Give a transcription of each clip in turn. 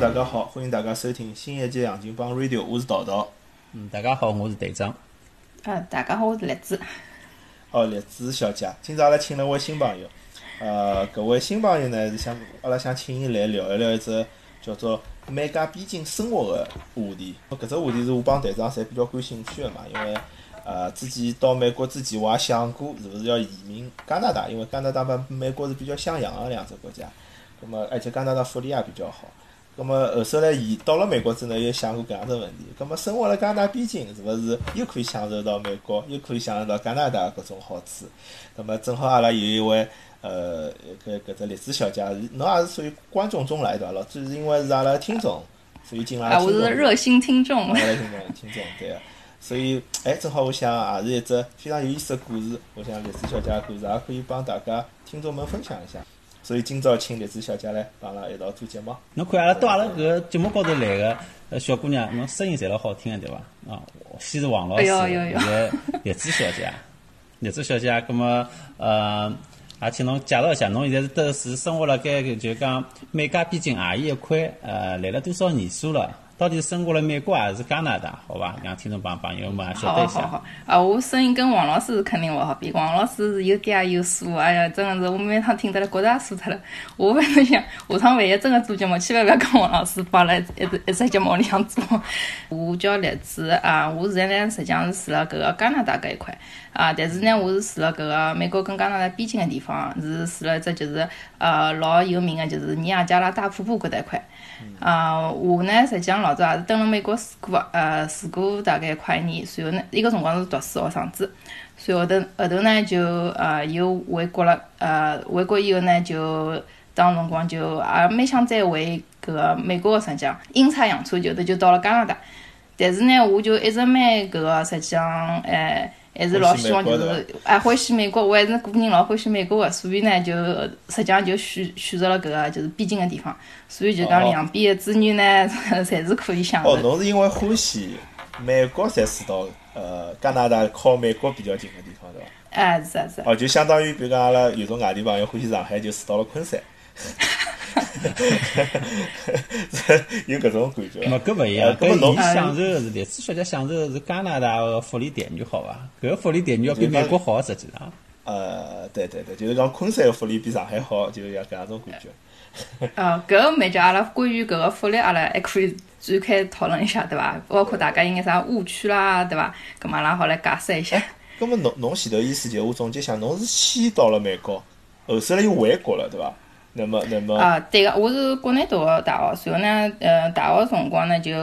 大家好，欢迎大家收听新一届《杨金帮 Radio》，我是桃桃。嗯，大家好，我是队长。嗯，大家好，我是栗子。哦，栗子小姐，今朝阿拉请了位新朋友。呃，搿位新朋友呢是想阿拉想请伊来聊一聊一只叫做美加边境生活的话题。搿只话题是我帮队长侪比较感兴趣的嘛，因为呃之前到美国之前我也想过是勿是要移民加拿大，因为加拿大帮美国是比较相像的两只国家。葛末而且加拿大福利也比较好。葛末后首来移到了美国之后，又想过搿样只问题。葛末生活辣加拿大边境是勿是又可以享受到美国，又可以享受到加拿大搿种好处？葛末正好阿拉有一位呃搿搿只栗子小姐，侬也是属于观众中来对伐？老早是因为是阿拉听众，所以进来啊，我是热心听众。阿拉听众听众对。所以哎，正好我想也是一只非常有意思的故事。我想栗子小姐个故事也可以帮大家听众们分享一下。所以今朝请栗子小姐来帮阿拉一道做节目。侬看阿拉到阿拉搿个节目高头来个呃小姑娘，侬声音侪老好听个对伐？啊，先是王老师，现在栗子小姐，栗子小姐，葛末呃，也请侬介绍一下，侬现在是都是生活辣盖就讲美加边境何一块？呃，来了多少年数了？到底生活了美国还是加拿大？好吧，让听众朋朋友们晓得一下。好好好，啊，我声音跟王老师肯定勿好比，王老师是有嗲有酥，哎呀，真的是我每趟听得来觉着也酥脱了。我反正想下趟万一真个做节目，千万勿要跟王老师摆了一只 一只节目里向做。我叫栗子啊，我现在呢实际上是住辣搿个加拿大搿一块啊，但是呢我是住辣搿个美国跟加拿大边境个地方，是住辣一只就是呃老有名个就是尼亚加拉大瀑布搿搭一块。啊，我呢实际上老早也是蹲辣美国住过呃住过大概快一年，随后呢伊个辰光是读书学生子，随后头后头呢就呃又回国了，呃回国以后呢就当辰光就也蛮想再回搿个美国个实际上阴差阳错就头就到了加拿大，但是呢我就一直蛮搿个实际上哎。还是老希望就是哎欢喜美国，我还是个人老欢喜美国的，所以呢就实际上就选选择了搿个就是边境个地方，所以就讲两边的资源呢 侪是可以享受。哦，侬是因为欢喜美国才住到呃加拿大靠美国比较近个地方对伐？哎是啊是啊。哦，就相当于比如讲阿拉有种外地朋友欢喜上海，就住到了昆山。有搿种感觉。没搿勿一样，搿侬享受个是栗子小姐享受个是加拿大个福利待遇，好伐？搿个福利待遇要比美国好，实际上。呃，对对对，就是讲昆山个福利比上海好，就要搿样种感觉。呃，搿个蛮叫阿拉关于搿个福利，阿拉还可以展开讨论一下，对伐？包括大家应该啥误区啦，对伐？搿么阿拉好来解释一下。搿么侬侬前头意思就我总结下，侬是先到了美国，后首来又回国了，对伐？那么，那么啊，对个，我是国内读个大学，随后呢，呃，大学辰光呢，就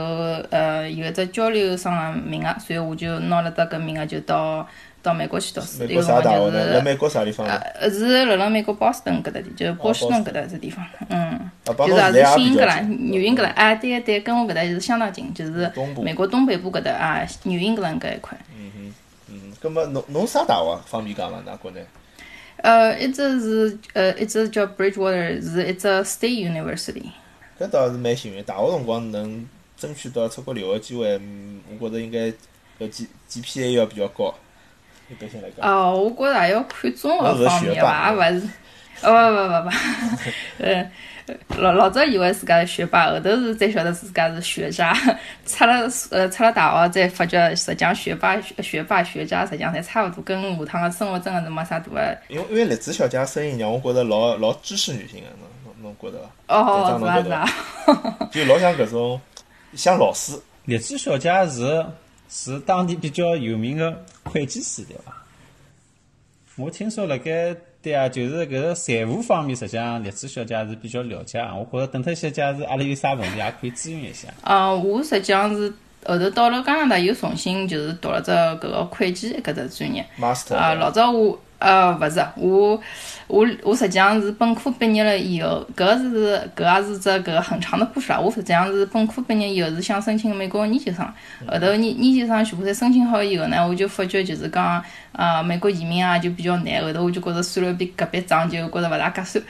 呃有一只交流生个名额，所以我就拿了只搿名额，就到到美国去读书。美国啥大学呢？辣美国啥地方？呃，是辣辣美国波士顿搿搭地，就是波士顿搿搭只地方。嗯，就是也是新英格兰、纽英格兰，哎，对对，跟我搿搭就是相当近，就是美国东北部搿搭啊，纽英格兰搿一块。嗯哼，嗯，葛末侬侬啥大学？方便讲伐？㑚国内？呃，一只是呃，一只叫 Bridgewater，是一只 State University。搿倒是蛮幸运，大学辰光能争取到出国留学机会，我觉着应该要 G GPA 要比较高，一般性来讲。哦，我觉着也要看综合方面吧，也勿是，哦不不不不，呃。老老早以为自家是学霸，后头是才晓得自家是学渣。出了呃出了大学，才发觉实际上学霸、学霸、学渣实际上侪差勿多，跟下趟个生活真个是没啥大个。因为因为栗子小姐声音让我觉着老老知识女性个，侬侬侬觉着伐？哦，是啊是啊。就老像搿种像老师。栗子小姐是是当地比较有名个会计师对伐？我听说辣盖。对啊，就是搿个财务方面，实际上栗子小姐是比较了解。我觉着等脱小姐是阿拉有啥问题也可以咨询一下。啊，我实际上是后头到了加拿大又重新就是读了只搿个会计搿只专业。Master。啊，老早我呃勿是我。我我实际上是本科毕业了以后，搿是搿也是只搿很长的故事啦。我实际上是本科毕业以后是想申请美国研究生，后头研研究生全部侪申请好以后呢，我就发觉就是讲，呃，美国移民啊就比较难。后头我就觉着算了，比隔壁涨就觉着勿大合算。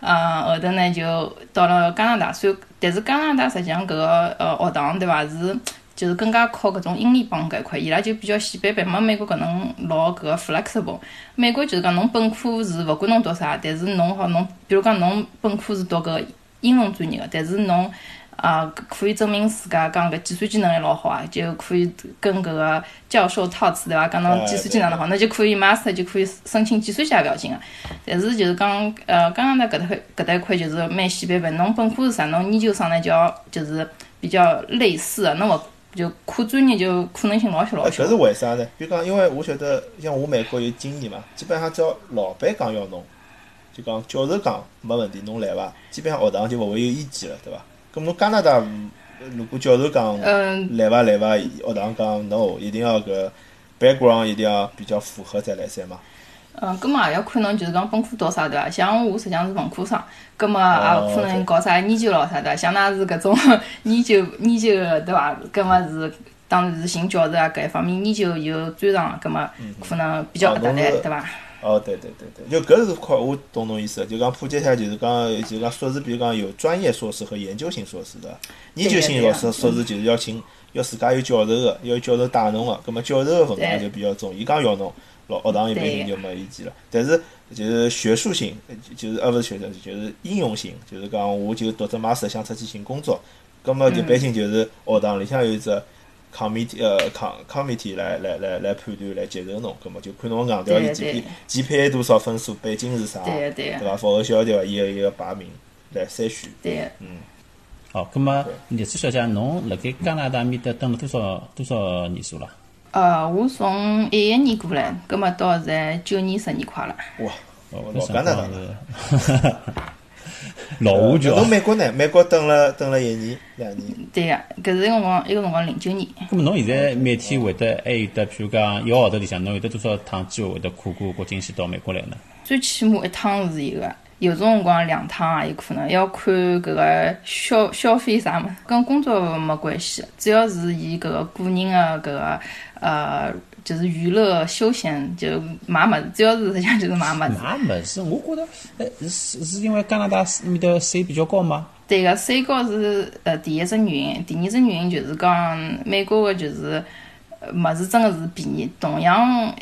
呃，后头呢就到了加拿大，所以但是加拿大实际上搿个呃学堂对伐是。就是更加靠搿种英联邦搿一块，伊拉就比较死板板，没美国搿能老搿个 flexible。美国就是讲侬本科是勿管侬读啥，但是侬好侬，比如讲侬本科是读搿英文专业个，但是侬。啊，可以证明自家讲搿计算机能力老好啊，就可以跟搿个教授套词对伐？讲侬计算机能力好，那就可以 master 就可以申请计算机也勿要紧个。但是就是讲，呃，刚刚呢搿搭块搿搭一块就是蛮死板板。侬本科是啥？侬研究生呢就要就是比较类似个，侬勿就跨专业就可能性老小老小。搿是为啥呢？比如讲，因为我晓得像我美国有经验嘛，基本上只要老板讲要侬，就讲教授讲没问题，侬来伐？基本上学堂就勿会有意见了，对伐？咁侬加拿大，如果教授讲来伐来伐，学堂讲 no，一定要搿 background 一定要比较符合再来噻嘛。嗯，葛么也要看侬就是讲本科读啥对伐？像我实际上是文科生，葛么也可能搞啥研究咯啥对伐？像㑚是搿种 研究研究个对伐？葛么是当然是寻教授啊，搿一方面研究有专长，葛么可能比较合得来对伐？哦，对对对对，就搿是块我懂侬意思，就讲普及一下，就是讲就讲硕士，比如讲有专业硕士和研究型硕士的，研究型硕士硕士就是要请要自家有教授个，要有教授带侬个，葛末教授个份量就比较重，伊讲要侬，老学堂一般性就没意见了。但是就是学术性，就是呃勿是学术，就是应用性，就是讲我就读只 master 想出去寻工作，葛末一般性就是学堂里向有一只。committee 呃，com committee 来来来来判断来接受侬，葛末就看侬硬调伊几篇几篇多少分数，背景是啥，对伐？符合条件伐？伊个伊个排名来筛选。对。嗯。好，葛么叶子小姐，侬辣盖加拿大面搭等了多少多少年数了？呃，我从一一年过来，葛末到现在九年十年快了。哇，老加拿大了。老华侨。侬美国呢？美国等了等了一年两年。对呀，搿是一个辰光，一个辰光零九年。葛么侬现在每天会得还有得，譬如讲一个号头里向，侬有得多少趟机会会得跨过国境线到美国来呢？最起码一趟是一个，有种辰光两趟也有可能，要看搿个消消费啥么，跟工作没关系，主要是以搿个个人的搿个呃。就是娱乐休闲，就买物事，主要是实际上就是买物事。买物事，我觉得，哎，是是因为加拿大面的税比较高吗？对个，税高是呃第一只原因，第二只原因就是讲美国个就是物事真的是便宜，同样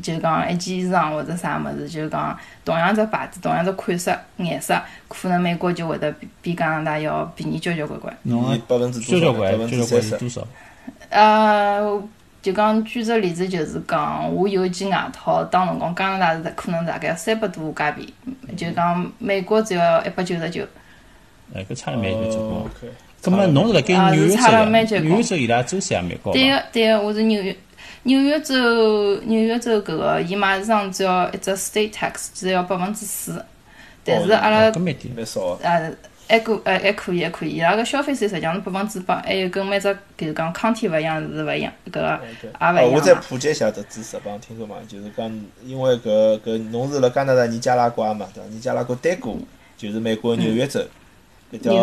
就讲一件衣裳或者啥么子，就讲同样只牌子、同样只款式、颜色，可能美国就会得比比加拿大要便宜交交关关。侬百分之多少？百分之三十多少？呃。就讲举只例子，就是讲我有一件外套，当辰光加拿大是可能大概三百多加币，就讲美国只要一百九十九。哎，搿差了蛮多多。咾么侬是辣盖纽约州？纽约州伊拉州税也蛮高对个，对个，我是纽约纽约州纽约州搿个，伊买衣裳只要一只 state tax 只要百分之四，但是阿拉蛮少。呃。还可呃还可以还可以，伊拉个消费税实际上是百分之八，还有跟每只就是讲康体勿一样是勿一样，搿个也勿一样。我再普及一下这知识帮听众嘛，就是讲，因为搿搿侬是辣加拿大尼加拉瓜嘛，对伐？尼加拉瓜丹谷就是美国纽约州，搿叫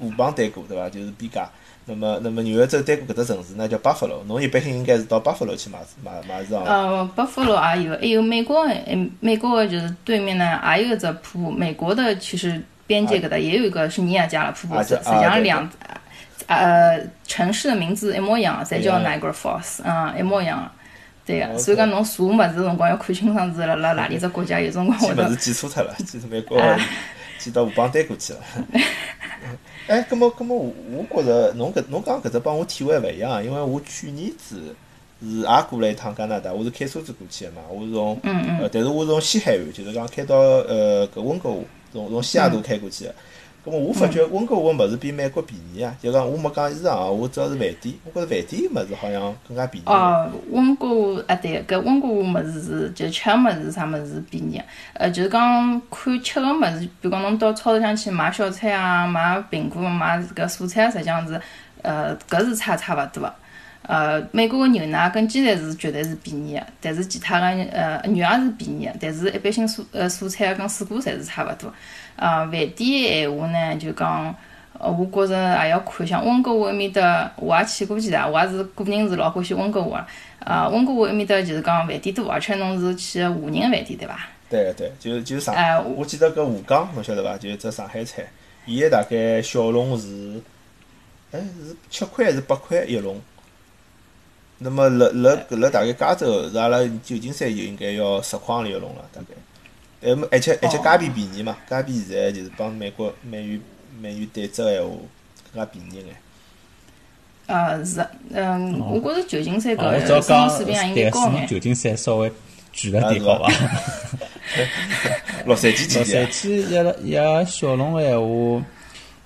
五邦丹谷对伐？就是比加。那么那么纽约州丹谷搿只城市呢叫巴弗罗，侬一般性应该是到巴弗罗去买买买衣裳。呃，巴弗罗也有，还有美国，美国个就是对面呢也有一只瀑布，美国的其实。边界搿搭也有一个是尼亚加拉瀑布，实际上两呃城市的名字一模一样，侪叫 Niagara Falls，啊，一模一样。对个，所以讲侬查物事辰光要看清爽是辣辣哪里只国家，有辰光会得。物事记错脱了，记错美国，记到武邦丹过去了。哎，葛么葛么，我我觉着侬搿侬讲搿只帮我体会勿一样，因为我去年子是也过了一趟加拿大，我是开车子过去的嘛，我是从呃，但是我是从西海岸，就是讲开到呃搿温哥华。从从西雅图开过去个，咁么我发觉温哥华物事比美国便宜啊！就讲我没讲衣裳啊，我主要是饭店，我觉着饭店物事好像更加便宜。哦，温哥华啊，对，搿温哥华物事是就吃物事啥物事便宜，呃，就是讲看吃个物事，比如讲侬到超市上去买小菜啊，买苹果，买搿蔬菜，实际上是，呃，搿是差差勿多。呃，美国个牛奶跟鸡蛋是绝对是便宜个，但是其他个呃肉也是便宜个，但是一般性蔬呃蔬菜跟水果侪是差勿多。啊，饭店闲话呢，就讲，呃，我觉着也要看，像温哥华埃面搭，我也去过几趟，我也是个人是老欢喜温哥华。啊，温哥华埃面搭就是讲饭店多，而且侬是去华人饭店对伐？对个对，就就上，我记得搿吴江侬晓得伐？就一只上海菜，伊个大概小笼是，哎是七块还是八块一笼？那么，辣辣辣大概加州是阿拉旧金山就应该要十块行钿一笼了，大概。哎，而且而且加币便宜嘛，加币现在就是帮美国美元美元对折闲话，更加便宜眼。呃是，嗯，我觉着旧金山搿生活水平应该高眼。旧金山稍微贵了点，好伐？洛杉矶洛杉矶一一小龙个闲话，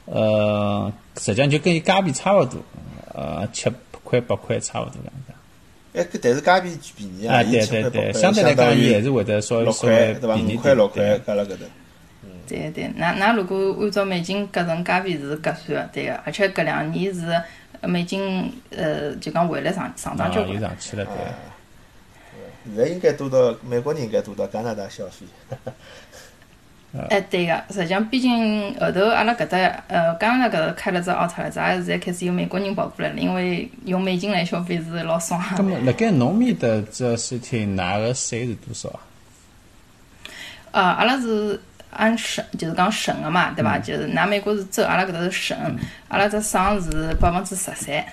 呃，实际上就跟伊加币差勿多，呃，七块八块差勿多。哎，搿但是加币便宜啊，对对对，相对来讲，伊还是会得稍微稍微对伐？五块六块搿辣搿搭。对对，那那如果按照美金搿成加币是合算个，对个，而且搿两年是美金呃，就讲汇率上上涨交关。又上去了，对。现在应该多到美国人应该多到加拿大消费。哎，对个，实际上，毕竟后头阿拉搿搭呃，加拿大搿搭开了只奥特莱，也是现在开始有美国人跑过来了，因为用美金来消费是老爽。那么，辣盖侬面的这事体，拿个税是多少啊？呃，阿拉是按省，就是讲省个嘛，对伐？就是拿美国是州，阿拉搿搭是省，阿拉只省是百分之十三。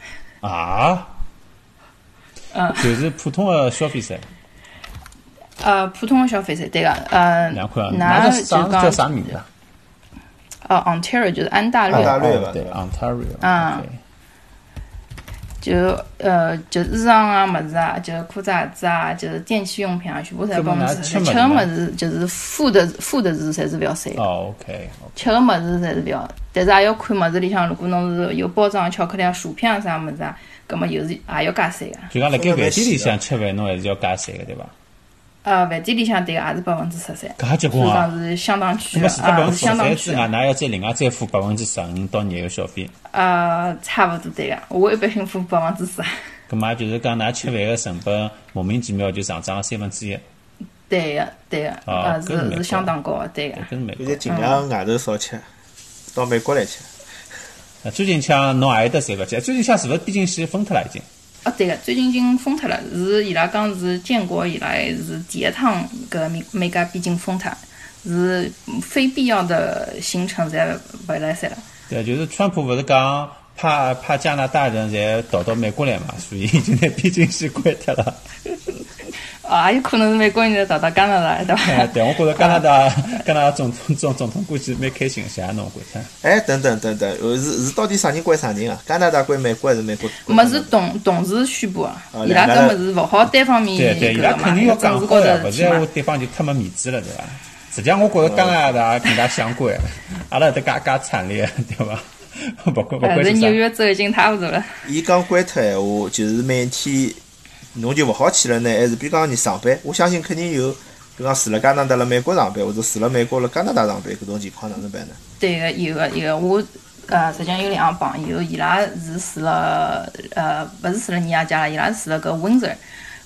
啊？嗯。就是普通的消费税。呃，普通的消费者，对个，呃，那就讲叫啥名字啊？哦，Ontario 就是安大略，对，Ontario，嗯，就呃，就衣裳啊，么子啊，就裤子鞋子啊，就是电器用品啊，全部侪百分之十。吃个么子就是付的付的是侪是不要税哦，OK。吃个么子侪是不要，但是也要看么子里向，如果侬是有包装巧克力啊、薯片啊啥么子啊，葛么又是也要加税个。就讲辣盖饭店里向吃饭，侬还是要加税个，对伐？呃，饭店里向对个也是百分之十三，所以讲是相当贵个啊，是相当贵之外，㑚要再另外再付百分之十五到廿个小费。呃，差勿多对个，我一般性付百分之十。搿么就是讲，㑚吃饭个成本莫名其妙就上涨了三分之一。对个，对个，呃，是是相当高个，对个。现在尽量外头少吃，到美国来吃。啊，最近像侬也有得赚勿起？最近像是勿是毕竟是封脱了已经？啊，对个，最近已经封脱了，是伊拉讲是建国以来是第一趟搿美美加边境封脱，是非必要的行程侪勿来塞了。对，就是川普勿是讲怕怕加拿大人侪逃到美国来嘛，所以已经拿边境线关脱了。啊，也有可能是美国人逃到加拿大，对伐？对，我觉着加拿大加拿大总统总总统估计蛮开心，谢侬观察。哎，等等等等，是是到底啥人关啥人啊？加拿大关美国还是美国？么是同同时宣布啊，伊拉搿么是勿好单方面对对，伊拉肯定要讲勿然话对方就太没面子了，对伐？实际上我觉着加拿大更加相关，阿拉搭介介惨烈，对伐？不管不管是纽约州已经差勿多了。伊讲关脱闲话，就是每天。侬就勿好去了呢，还是比讲你上班？我相信肯定有，比讲住辣加拿大辣美国上班，或者住辣美国辣加拿大上班，搿种情况哪能办呢？对个，有个有个，我呃，实际上有两个朋友，伊拉是住辣呃，勿是住辣尼亚加拉，伊拉是住辣搿 Windsor，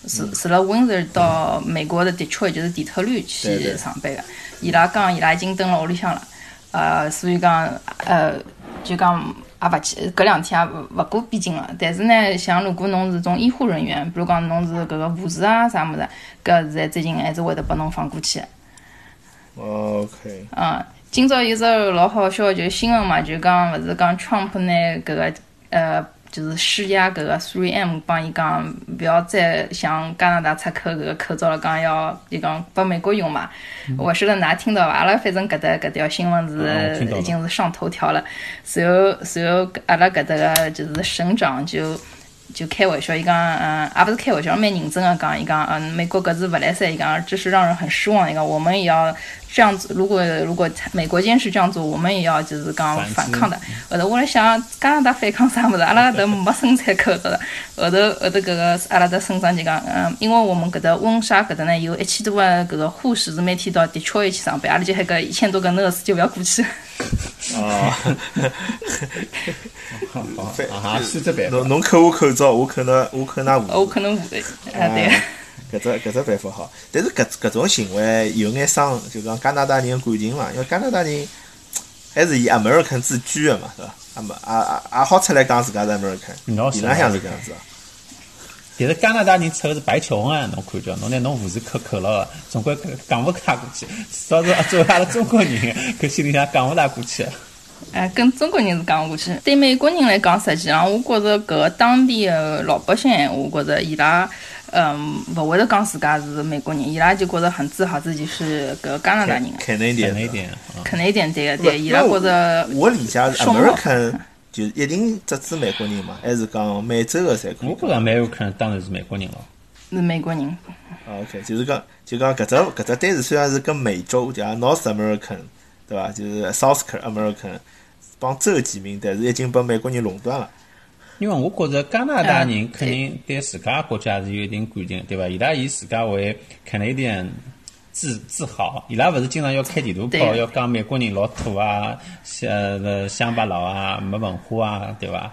住住辣 Windsor 到美国的 Detroit，就是底特律去上班个。伊拉讲伊拉已经蹲辣屋里向了，呃，所以讲呃，就讲。也勿去，搿两天也勿勿过边境了。但是呢，像如果侬是种医护人员，比如讲侬是搿个护士啊啥物事，搿现在最近还是会得拨侬放过去。OK。嗯，今朝有只老好笑，就新闻嘛，就讲勿是讲 Trump 呢搿个呃。就是施压搿个 Three M 帮伊讲，勿要再向加拿大出口搿个口罩了，讲要伊讲拨美国用嘛。我晓得㑚听到伐？阿拉反正搿搭搿条新闻是已经是上头条了。随后随后阿拉搿搭个就是省长就就开玩笑，伊讲嗯，也勿是开玩笑，蛮认真个讲，伊讲嗯，美国搿是勿来塞，伊讲这是让人很失望，伊讲我们也要。这样子，如果如果美国坚持这样做，我们也要就是讲反抗的。后头我来想，加拿大反抗啥物事？阿拉都没生产口罩的。后头后头搿个阿拉的省长就讲，嗯，因为我们搿搭温莎搿搭呢有一千多个搿个护士是每天到 Detroit 去上班，阿拉就还搿一千多个 nurse 就勿要过去。哦，好好啊，是这边。侬侬扣我口罩，我扣那我扣那护我可能护的，啊对。搿只搿只办法好，但是搿搿种行为有眼伤，就讲加拿大人感情嘛，因为加拿大人还是以 American 自居的嘛，是伐？啊么也也也好出来讲自家是 American，理论上是搿样子。但是加拿大人出的是白求恩啊，侬看叫侬拿侬护士扣扣了，总归讲勿卡过去，至少是作为阿拉中国人，搿心里向讲勿大过去。哎，跟中国人是讲勿过去，对美国人来讲，实际上我觉着搿当地的老百姓，我觉着伊拉。嗯，勿会得讲自家是美国人，伊拉就觉着很自豪自己是搿加拿大人。肯定点，肯定点，肯定点对个对，伊拉觉着。我理解是 American，就是一定只指美国人嘛，还是讲美洲的侪可以？我觉着 American 当然是美国人咯。是美国人。OK，就是讲，就讲搿只搿只单词虽然是跟美洲，叫 North American，对伐？就是 South American，帮州几名，但是已经被美国人垄断了。因为我觉着加拿大人肯定对自家国家是有一定感情，对伐？伊拉以自家为 Canadian 自自豪，伊拉勿是经常要开地图炮，要讲美国人老土啊，乡呃乡巴佬啊，没文化啊，对伐？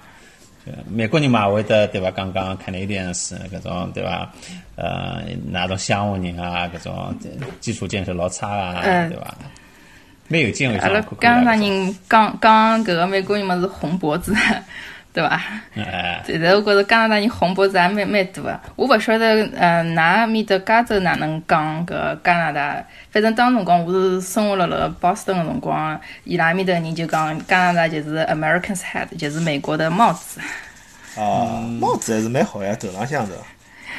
美国人嘛会得对伐？讲讲 Canadian 是搿种对伐？呃，哪种乡下人啊，搿种基础建设老差啊，对伐？蛮有劲个。阿拉加拿大人讲讲搿个美国人嘛是红脖子。对伐？哎，对的，我觉着加拿大人红脖子还蛮蛮多个。我勿晓得，嗯，㑚面搭加州哪能讲搿加拿大？反正当辰光我是生活辣辣波士顿个辰光，伊拉面搭人就讲加拿大就是 American's hat，就是美国的帽子。啊，帽子还是蛮好呀，头浪向的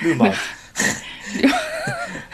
绿帽子。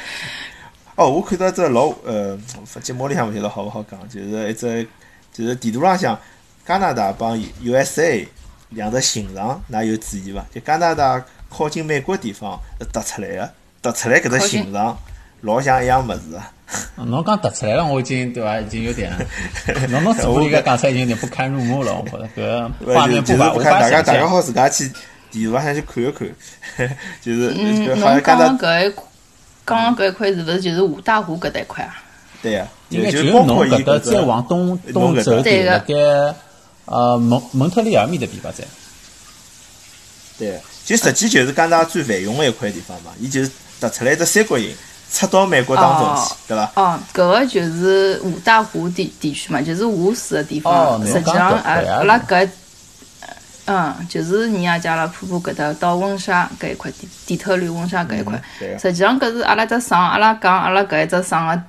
哦，我看到只老呃，节目里向勿晓得好勿好讲，就是一只就是地图浪向加拿大帮 USA。两只形状，㑚有注意伐？就加拿大靠近美国地方是凸出来个，凸出来搿只形状老像一样物事啊。侬讲凸出来了，我已经对伐？已经有点，侬侬这么一个讲出来，已经有点不堪入目了。我觉着搿画面不把我大家大家好自家去地图上去看一看，就是嗯，侬刚刚搿一刚刚搿一块是勿是就是五大湖搿搭块啊？对呀，应该就是侬搿搭再往东东走点，辣盖。呃，蒙蒙特利尔面的地方在，对，就实际就是加拿大最繁荣的一块地方嘛，伊就是突出来只三角形，插到美国当中去，对伐？哦，搿个就是五大湖地地区嘛，就是湖水的地方。实际上，阿阿拉搿，嗯，就是尼亚加拉瀑布搿搭到温莎搿一块底底特律温莎搿一块。实际上，搿是阿拉只省，阿拉讲阿拉搿一只省个。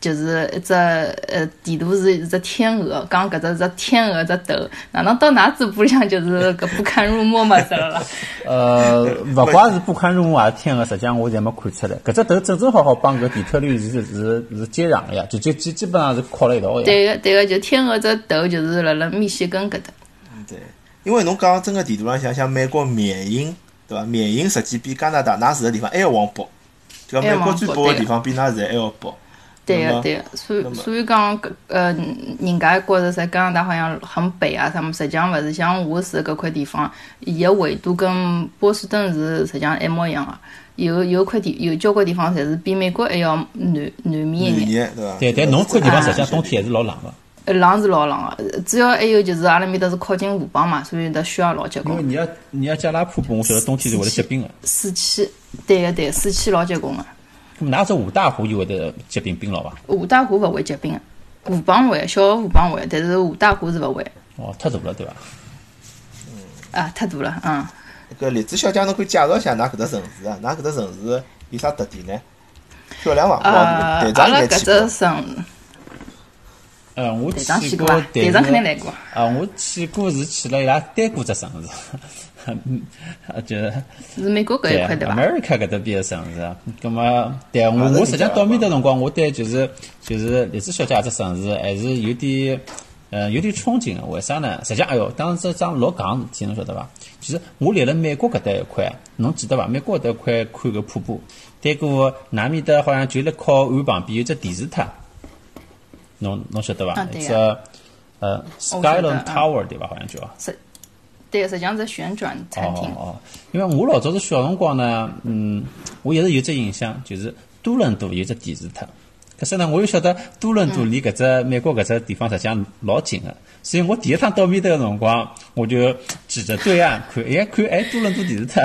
就是一只呃地图是一只天鹅，讲搿只只天鹅只头，哪能到㑚嘴巴里向就是搿不堪入目嘛？是了。呃，勿怪是不堪入目还是天鹅，实际上我侪没看出来。搿只头正正好好帮搿底特律是是是接壤个呀，就就基基本上是靠了一道个。对个对个，就天鹅只头就是辣辣密西根搿搭。嗯，对。因为侬讲真个地图浪向，像美国缅因，对伐？缅因实际比加拿大㑚住个地方还要往北，就美国最北个地方比㑚住还要北。对个对个，所以所以讲，呃，人家觉着在加拿大好像很北啊，什么实际上勿是像我住搿块地方，伊个纬度跟波士顿是实际上一模一样个，有有块地有交关地方侪是比美国还要南南面一眼，对伐？对，但侬块地方实际上冬天还是老冷个。呃，冷是老冷个，主要还有就是阿拉面搭是靠近河浜嘛，所以搭需要老结棍。因为你要你要加拉瀑布，我晓得冬天是会得结冰个。水汽，对个对，水汽老结棍个。哪只五大湖就会得结冰冰了伐？五大湖勿会结冰个，湖浜会，小湖浜会，但是五大湖是勿会。哦，太大了，对伐？嗯。啊，太大了，嗯。搿栗子小姐，侬可以介绍一下㑚搿只城市啊？㑚搿只城市有啥特点呢？漂亮伐？呃，阿拉搿只城，呃，我去过，队长肯定来过。啊，我去过是去了伊拉丹过只城市。嗯，就是是美国搿一块对伐？America 搿搭边个城市，葛么对我我实际上到面的辰光，我对就是就是栗子小姐只城市还是有点呃有点憧憬个。为啥呢？实际上，哎哟，当时这桩老戆事体，侬晓得伐？其实我立辣美国搿搭一块，侬记得伐？美国搿搭块看个瀑布，对过南面搭好像就辣靠岸旁边有只电视塔，侬侬晓得伐？一只呃 Skyline Tower 对伐？好像叫。对，实际上是旋转餐厅。哦哦，因为我老早是小辰光呢，嗯，我一直有只印象，就是多伦多有只电视塔。可是呢，我又晓得多伦多离搿只美国搿只地方实际上老近个，所以我第一趟到面搭个辰光，我就指着对岸看，哎看，哎多伦多电视塔。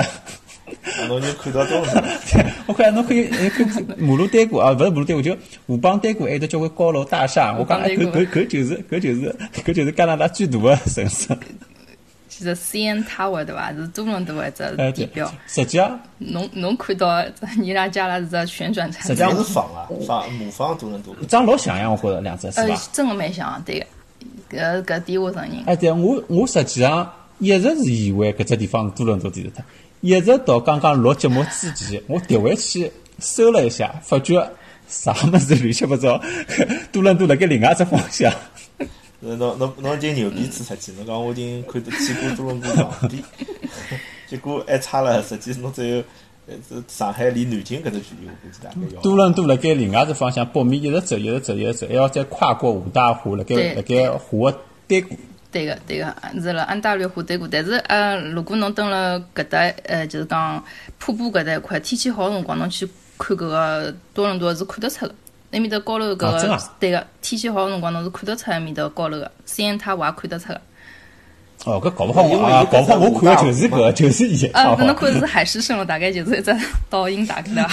侬就看到多了。我看侬可以看马路对过啊，勿是马路对过，就河浜对过，还有得交关高楼大厦。我讲搿搿搿就是搿就是搿就是加拿大最大的城市。其实 CN Tower 对伐？是多伦多一只地标。实际上，侬侬看到伊拉家拉是只旋转餐厅。实际上是仿啊，仿模仿多伦多。长老像呀，我觉着两只是吧？真个蛮像，对个。搿搿点我承认。哎，对，我我实际上一直是以为搿只地方是多伦多电视塔，一直到刚刚录节目之前，我调回去搜了一下，发觉啥物事乱七八糟，多伦多辣盖另外一只方向。侬侬侬已经牛逼吹出去，侬讲我已经看到去过多伦多旁边，结果还差了，实际侬只有呃上海离南京搿只距离，我估计大概要。多伦多辣盖另外只方向北面一直走，一直走，一直走，还要再跨过五大湖，辣盖辣盖湖个对过。对个，对个，是辣安大略湖对过。但是呃，如果侬蹲辣搿搭，呃，就是讲瀑布搿搭一块，天气好辰光，侬去看搿个多伦多是看得出个。埃面搭高楼搿个，对个，天气好个辰光侬是看得出埃面搭高楼个，CN 塔我也看得出个。哦，搿搞勿好我啊，搞勿好我看个就是搿，就是伊。啊，搿侬看是海市蜃楼，大概就是一只倒影打开的。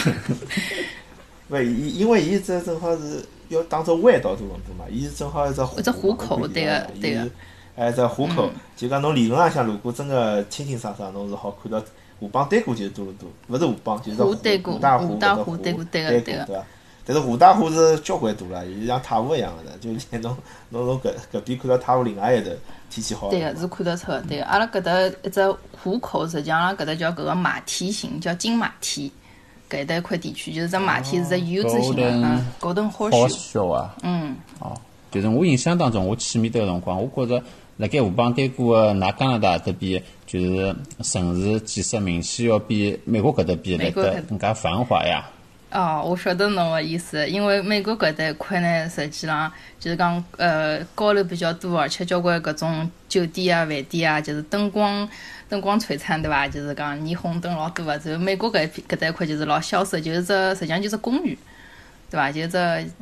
勿，伊因为伊这正好是要当做弯到多伦多嘛，伊是正好一只一只虎口，对个，对个。哎，只虎口，就讲侬理论浪向，如果真个清清爽爽，侬是好看到湖浜对过就是多伦多，勿是湖浜就是湖大湖，湖大湖对过对个对个。但是湖大湖是交关大了，伊像太湖一样的，就连侬侬从搿搿边看到太湖另外一头，天气好。对个，是看得出。对个，阿拉搿搭一只湖口，实际上搿搭叫搿个马蹄形，叫金马蹄。搿一带一块地区，就是只马蹄是只 U 字形的，嗯，高登好小啊。嗯。哦，就是我印象当中，我去面搭个辰光，我觉着辣盖湖浜对过个，㑚加拿大这边，就是城市建设明显要比美国搿搭比来得更加繁华呀。哦，我晓得侬个意思，因为美国搿搭一块呢，实际上就是讲，呃，高楼比较多，而且交关搿种酒店啊、饭店啊，就是灯光灯光璀璨，对伐？就是讲霓虹灯老多个。然后美国搿一搿搭一块就是老萧瑟，就是只实际上就是公寓，对伐？就是只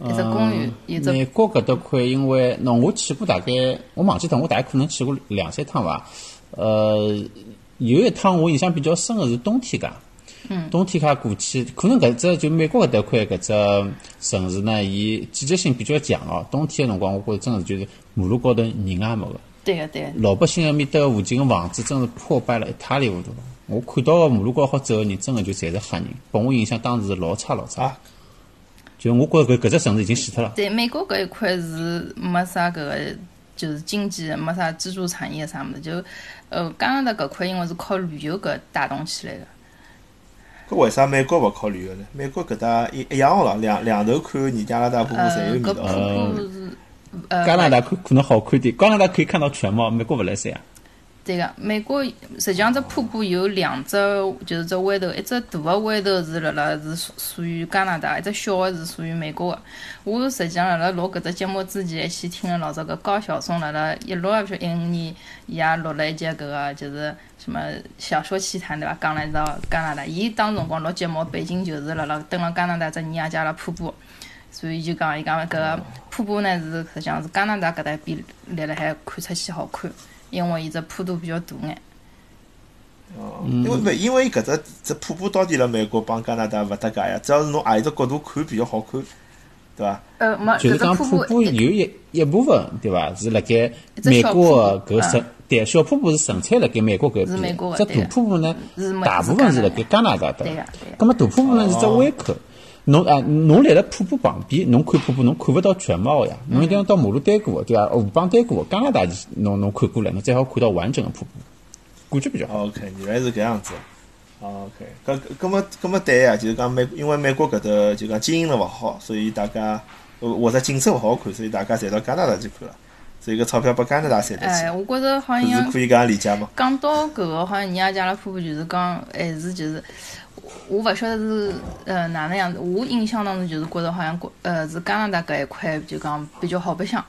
一只公寓，一只。美国搿搭块，因为喏，我去过大概，我忘记脱，我大概可能去过两三趟伐。呃，有一趟我印象比较深个是冬天噶。冬天卡过去，可能搿只就美国搿搭块搿只城市呢，伊季节性比较强哦。冬天个辰光，我觉着真是就是马路高头人也没个。对个对个。老百姓埃面搭附近个房子真是破败了一塌里糊涂。我看到个马路高好走个人，真个就侪是黑人，拨我印象当时老差老差。就我觉着搿搿只城市已经死脱了。对，美国搿一块是没啥搿个，就是经济没啥支柱产业啥物事，就呃加拿大搿块因为是靠旅游搿带动起来个。搿为啥美国勿考虑个呢？美国搿搭一一样个咯，两两头看，尼加拉大瀑布侪有味道。呃，加拿大可可能好看点，加拿大可以看到全貌，美国勿来三啊。对个，美国实际上这瀑布有两只，就是只弯头，一只大个弯头是辣辣是属属于加拿大，一只小个是属于美国个。我实际上辣辣录搿只节目之前，还去听了老早个高晓松辣辣一六还是一五年，伊也录了一节搿个就是什么小说奇谈对伐？讲了一道加拿大，伊当辰光录节目背景就是辣辣登了加拿大只尼亚加拉瀑布，所以就讲伊讲搿个瀑布呢是实际上是加拿大搿搭边立辣海看出去好看。因为伊只坡度比较大眼。哦，因为勿因为搿只只瀑布到底辣美国帮加拿大勿搭界呀？只要是侬何一只角度看比较好看，对伐？呃，没，就是讲瀑布有一一部分，对伐？是辣盖美国搿省，对，小瀑布是纯粹辣盖美国搿边，只大瀑布呢，大部分是辣盖加拿大的。对呀，咁么大瀑布呢是只湾口。侬啊，侬立辣瀑布旁边，侬看瀑布，侬看勿到全貌呀。侬一定要到马路对过，对伐？河浜对过，加拿大侬侬看过来，侬最好看到完整的瀑布，感觉比较好。OK，原来是搿样子。OK，搿搿么搿么对呀，就是讲美，因为美国搿搭就讲经营了勿好，所以大家或者景色勿好看，所以大家侪到加拿大去看了。所以搿钞票拨加拿大赚得起。哎，我觉着好像是可以搿样理解吗？讲到搿个，好像人家阿拉瀑布就是讲还是就是。我勿晓得是呃哪能样子，我印象当中就是觉着好像国呃是加拿大搿一块就讲比较好白相，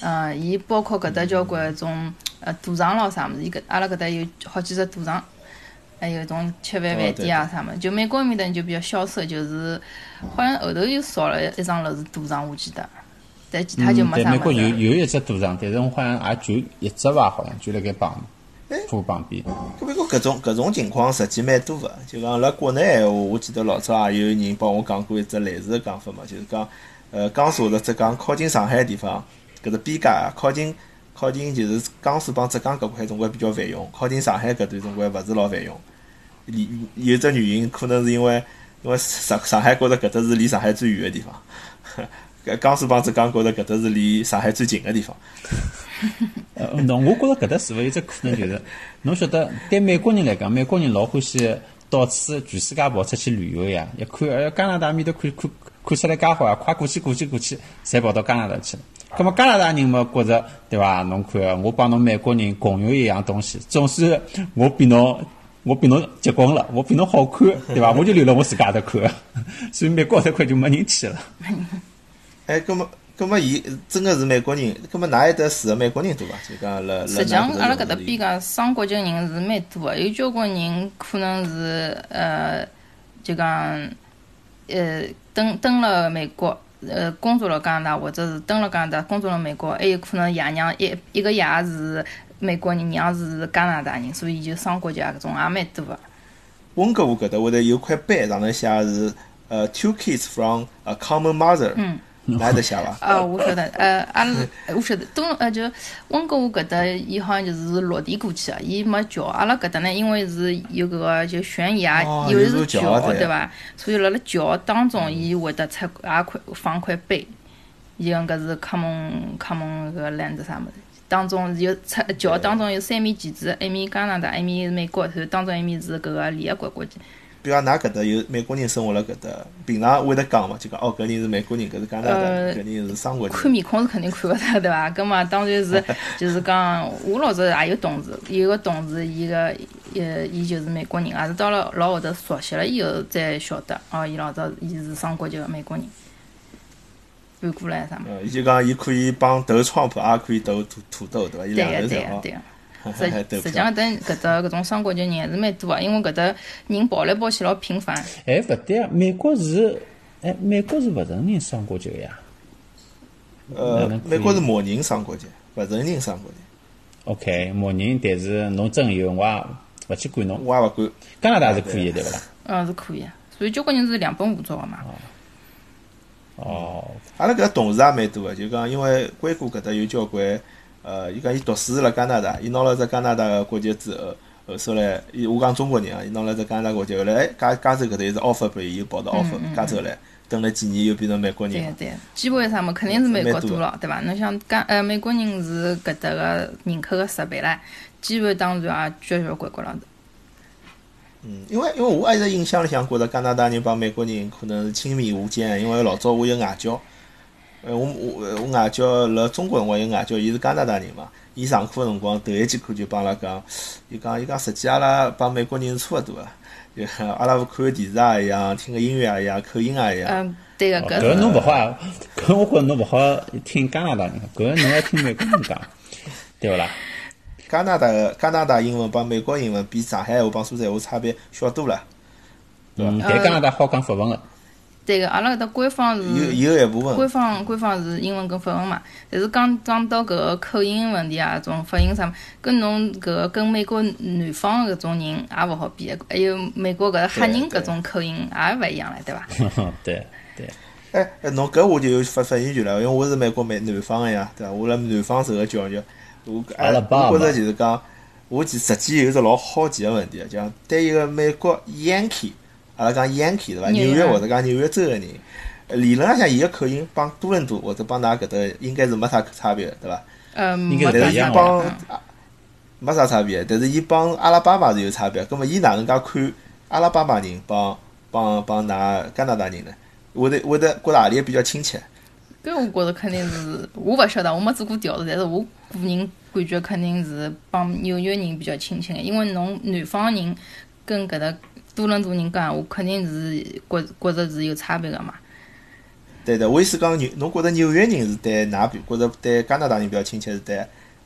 呃，伊包括搿搭交关种呃赌场咯啥物事，伊搿阿拉搿搭有好几只赌场，还有种吃饭饭店啊啥物事，就美国面搭就比较萧瑟，就是好像后头又少了一幢楼是赌场，我记得，但其他就没啥美国有有一只赌场，但是我好像也就一只伐，好像就辣盖旁。铺旁边，搿边个搿种搿种情况实际蛮多个，就讲辣国内闲话，我记得老早也有人帮我讲过一只类似个讲法嘛，就是讲，呃，江苏或者浙江靠近上海个地方，搿只边界啊，靠近靠近就是江苏帮浙江搿块总归比较繁荣，靠近上海搿段总归勿是老繁荣。有有只原因，可能是因为因为上上海觉着搿搭是离上海最远个地方，江苏帮浙江觉着搿搭是离上海最近个地方。呃，侬我觉着搿搭是勿是有只可能，就是侬晓得，对美国人来讲，美国人老欢喜到处全世界跑出去旅游呀。一看，哎，加拿大面头看看看出来介好啊，快过去过去过去，侪跑到加拿大去了。葛么加拿大人嘛觉着对伐？侬看，我帮侬美国人共用一样东西，总是我比侬我比侬结棍了，我比侬好看，对伐？我就留辣我自家搭看，所以美国这块就没人去了。哎，葛么葛么，伊真个是美国人？葛么哪还得住个美国人多伐？就讲辣辣实际上，阿拉搿搭边讲双国籍人是蛮多个，有交关人可能是呃，就讲呃，登登了美国。呃，工作了加拿大，或者是登了加拿大，工作了美国，还有可能爷娘一一个爷是美国人，娘是加拿大人，所以就双国籍搿种也蛮多个。温哥华搿搭会得有块碑，上头写是呃，two kids from a common mother。嗯。哪得写伐？啊，我晓得，呃，阿拉我晓得，东呃就温哥华搿搭，伊好像就是落地过去个，伊没桥。阿拉搿搭呢，因为是有搿个就悬崖，又是桥，对伐？所以辣辣桥当中，伊会得出也块放块碑，伊讲搿是 common common 搿 land 啥物事？当中有出桥当中有三面旗帜，一面加拿大，一面是美国，然后当中一面是搿个联合国国旗。比如讲，㑚搿搭有美国人生活辣搿搭，平常会得讲嘛，就讲哦，搿人是美国人，搿是加拿大，搿人是双国人。看面孔是肯定看勿出，对伐？搿么当然是，就是讲，我老早也有同事，有个同事，伊个，呃，伊就是美国人，也是到了老后头熟悉了以后才晓得，哦，伊老早伊是双国籍个美国人，搬过来啥么？伊就讲，伊可以帮投川普，也可以投土土豆，对伐？伊两个侪好。实实际上，等搿只搿种双国籍人还是蛮多个，因为搿搭人跑来跑去老频繁。哎，勿对啊，美国是，哎，美国是勿承认双国籍个呀。呃，美国是默认双国籍，勿承认双国籍。OK，默认，但是侬真有，我也勿去管侬。我也勿管。加拿大是可以，对勿啦？嗯，是可以。所以交关人是两本护照个嘛。哦。阿拉搿同事也蛮多个，就讲因为硅谷搿搭有交关。呃，伊讲伊读书辣加拿大，伊拿了只加拿大个国籍之后，后首来，伊我讲中国人啊，伊拿了只加拿大国籍，后来哎，加加州搿头又是 offer 拨伊，又跑到 offer 加州来，等了几年又变成美国人。对对，机会啥么肯定是美国多了，对伐？侬想加呃美国人是搿搭个人口个十倍唻，机会当然也交交关关了。嗯，因为因为我一直印象里向觉着加拿大人帮美国人可能是亲密无间，因为老早我有外教。呃，我我我外教辣中国辰光有外教，伊是加拿大人嘛。伊上课个辰光，头一节课就帮阿拉讲，伊讲伊讲实际阿拉帮美国人是差勿多个，就 阿拉看个电视也一样，听个音乐也一样，口音也一样。嗯，对个，搿个侬勿好，搿我觉着侬勿好听加拿大人，搿个侬要听美国人讲，对勿啦？加拿大个加拿大英文帮美国英文比上海话帮苏州话差别小多了，对伐？但加拿大好讲法文个。对个，阿拉搿搭官方是有有一部分官方官方是英文跟法文嘛，但是讲讲到搿个口音问题啊，种发音啥，跟侬搿个跟美国南方搿种人也勿好比，还有美国搿黑人搿种口音也勿一样了，对伐？对对。哎哎，侬搿我就有发发言权了，因为我是美国美南方个呀，对伐？我辣南方受个教育，我哎，我觉着就是讲，我其实际有只老好奇个问题，就讲对一个美国 Yankee。阿拉讲 Yankee 对伐？纽约或者讲纽约州个人，理论浪向伊个口音帮多伦多或者帮㑚搿搭应该是没啥差别，对伐？嗯，但是伊帮没啥差别，但是伊帮阿拉巴马是有差别。葛末伊哪能介看阿拉巴马人帮帮帮㑚加拿大人呢？会得会得觉着何里比较亲切？搿我觉着肯定是，我勿晓得，我没做过调查，但是我个人感觉肯定是帮纽约人比较亲切，因为侬南方人跟搿搭。多伦多人讲，我肯定是觉觉着是有差别个嘛。对的，我意思讲纽，侬觉着纽约人是对哪比，觉着对加拿大人比较亲切，是对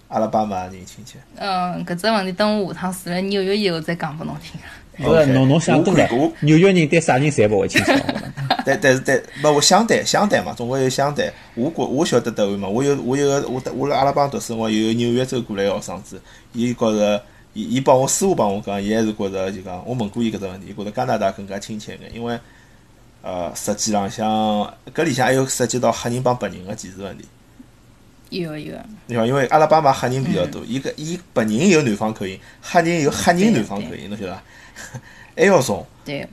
阿拉巴马人亲切？嗯，搿只问题等我下趟住了纽约以后再讲拨侬听。勿是，侬侬想多了。纽约人对啥人侪勿会亲切。但但是对，勿我相对相对嘛，总归有相对。我觉我晓得答案嘛，我有我有个我我辣阿拉巴读书，我有个纽约州过来个学生子，伊觉着。伊伊帮我师傅帮我讲，伊还是觉着就讲，我问过伊搿只问题，伊觉着加拿大更加亲切眼，因为呃，实际浪向搿里向还有涉及到黑人帮白人个歧视问题。有有。你看，因为阿拉巴马黑人比较多，伊搿伊白人有南方口音，黑人有黑人南方口音，侬晓得伐？还要重。对。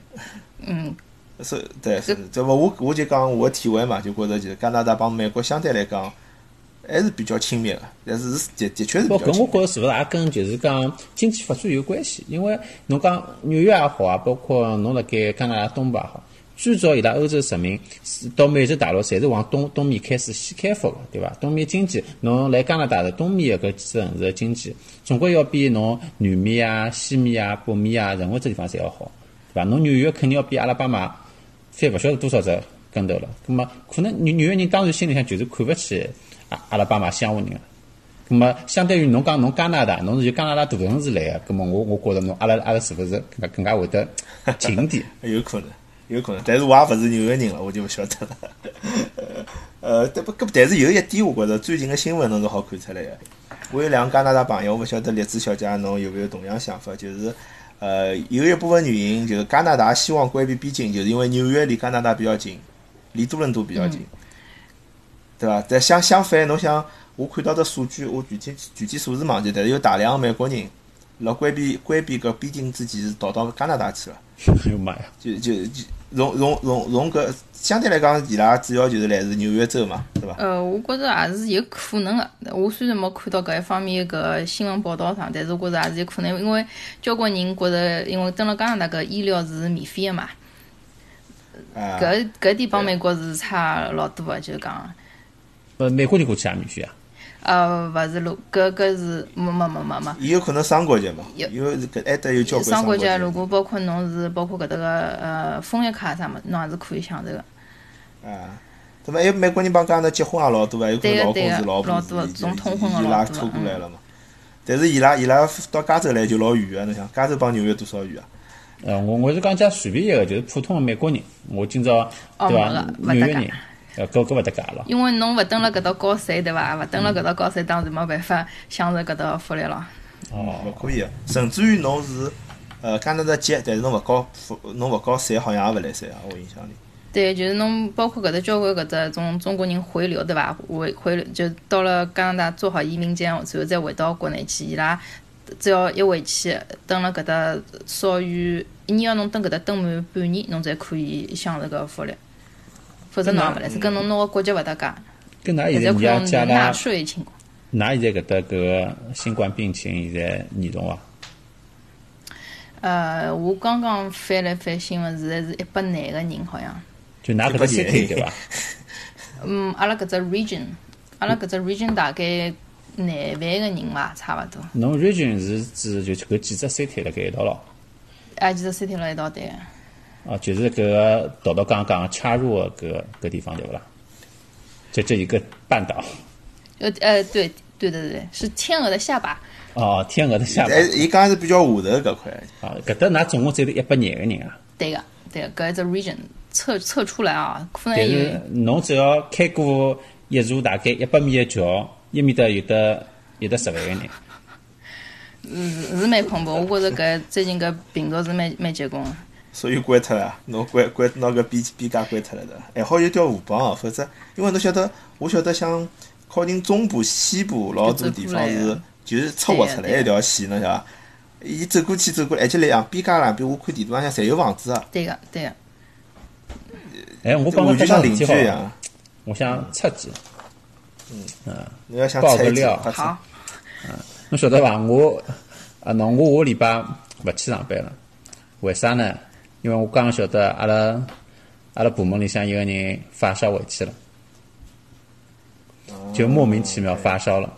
嗯。是，对是，这么我我就讲我体会嘛，就觉着就是加拿大帮美国相对来讲。还是比较亲密个，但是是的的确是比较亲密。我觉着是勿是也跟就是讲经济发展有关系？因为侬讲纽约也好啊，包括侬辣盖加拿大东部也好，最早伊拉欧洲殖民到美洲大陆，侪是往东东面开始先开发个，对伐？东面经济，侬来加拿大的东面个搿几城市个经济，总归要比侬南面啊、西面啊、北面啊任何只地方侪要好，对伐？侬纽约肯定要比阿拉巴马翻勿晓得多少只跟头了。葛末可能纽纽约人当然心里向就是看勿起阿阿拉巴马乡下人个。葛末相对于侬讲侬加拿大，侬是就加拿大大城市来个，葛末我我觉着侬阿拉阿拉是勿是更加更加会得近点？有可能。有可能，但是我也勿是纽约人了，我就勿晓得了。呃，但不，但是有一点，我觉着最近个新闻侬是好看出来个。我有两个加拿大朋友，我勿晓得栗子小姐侬有没有同样想法？就是，呃，有一部分原因就是加拿大希望关闭边境，就是因为纽约离加拿大比较近，离多伦多比较近，对伐？但相相反，侬想，我看到的数据，我具体具体数字忘记，但是有大量美国人辣关闭关闭搿边境之前是逃到加拿大去了。哎呦妈呀！就就就。从从从从搿相对来讲，伊拉主要就是来自纽约州嘛，对伐？呃，我觉着也是有可能个。我虽然没看到搿一方面搿新闻报道上，但是我觉着也是有可能，因为交关人觉着，因为登了加拿大搿医疗是免费个嘛。搿搿点帮美国是差老多个，就是讲。呃，美国人过去也免费啊。呃，勿是路，搿搿是没没没没没。伊有可能双国籍嘛？因为搿还得有交关双国籍。如果包括侬是包括搿搭个呃枫叶卡啥物事，侬也是可以享受个。啊，对伐？还有美国人帮加拿大结婚也老多啊，有可能老公是老婆是从通婚伊拉拖过来了嘛。但是伊拉伊拉到加州来就老远个，侬想加州帮纽约多少远啊？呃，我我是讲讲随便一个，就是普通个美国人，我今朝对伐？纽约人。呃，搿搿勿搭界了。因为侬勿蹲辣搿搭交税，对伐？勿蹲辣搿搭交税，当然没办法享受搿搭福利了。哦，勿可以个，甚至于侬是呃加拿大籍，但是侬勿交付，侬勿高税，好像也勿来三啊，我印象里。对，就是侬包括搿搭交关搿只从中国人回流，对伐？回回流就到了加拿大做好移民监，然后再回到国内去，伊拉只要一回去蹲辣搿搭少于一年，要侬蹲搿搭蹲满半年，侬才可以享受搿福利。否则侬也勿来，是跟侬拿个国籍勿搭界。跟㑚现在看加纳税情况。㑚现在搿搭搿个新冠病情现在严重伐？呃，我刚刚翻了翻新闻，现在是一百廿个人，好像。就㑚搿只 city 对伐？嗯，阿拉搿只 region，阿拉搿只 region 大概廿万个人伐，差勿多。侬 region 是指就搿几只 city 辣盖一道咯？啊，几只 city 辣一道对。啊，就是搿个岛岛刚刚插入搿搿地方对勿啦？就这一个半岛。呃呃，对对对对，是天鹅的下巴。哦，天鹅的下巴。哎，伊讲是比较下头搿块。啊，搿搭㑚总共只有一百廿个人啊。对个，对个，搿只 region 测测出来啊，可能有。但是侬只要开过一座大概一百米的桥，一面搭有得有得十万个人。是是蛮恐怖，我觉着搿最近搿病毒是蛮蛮结棍。所以关脱了，侬关关拿个边边界关脱了的，还好有条河浜哦，否则因为侬晓得，我晓得像靠近中部、西部老多地方是就是出划出来一条线，侬晓得伐？伊走过去走过来，而且两边界两边，我看地图上向侪有房子啊。对个，对个。哎，我帮侬像邻居一样，我想出去。嗯嗯，你要想爆个料，好。嗯，侬晓得伐？我啊，那，我下礼拜勿去上班了，为啥呢？因为我刚刚晓得，阿拉阿拉部门里向一个人发烧回去了，就莫名其妙发烧了。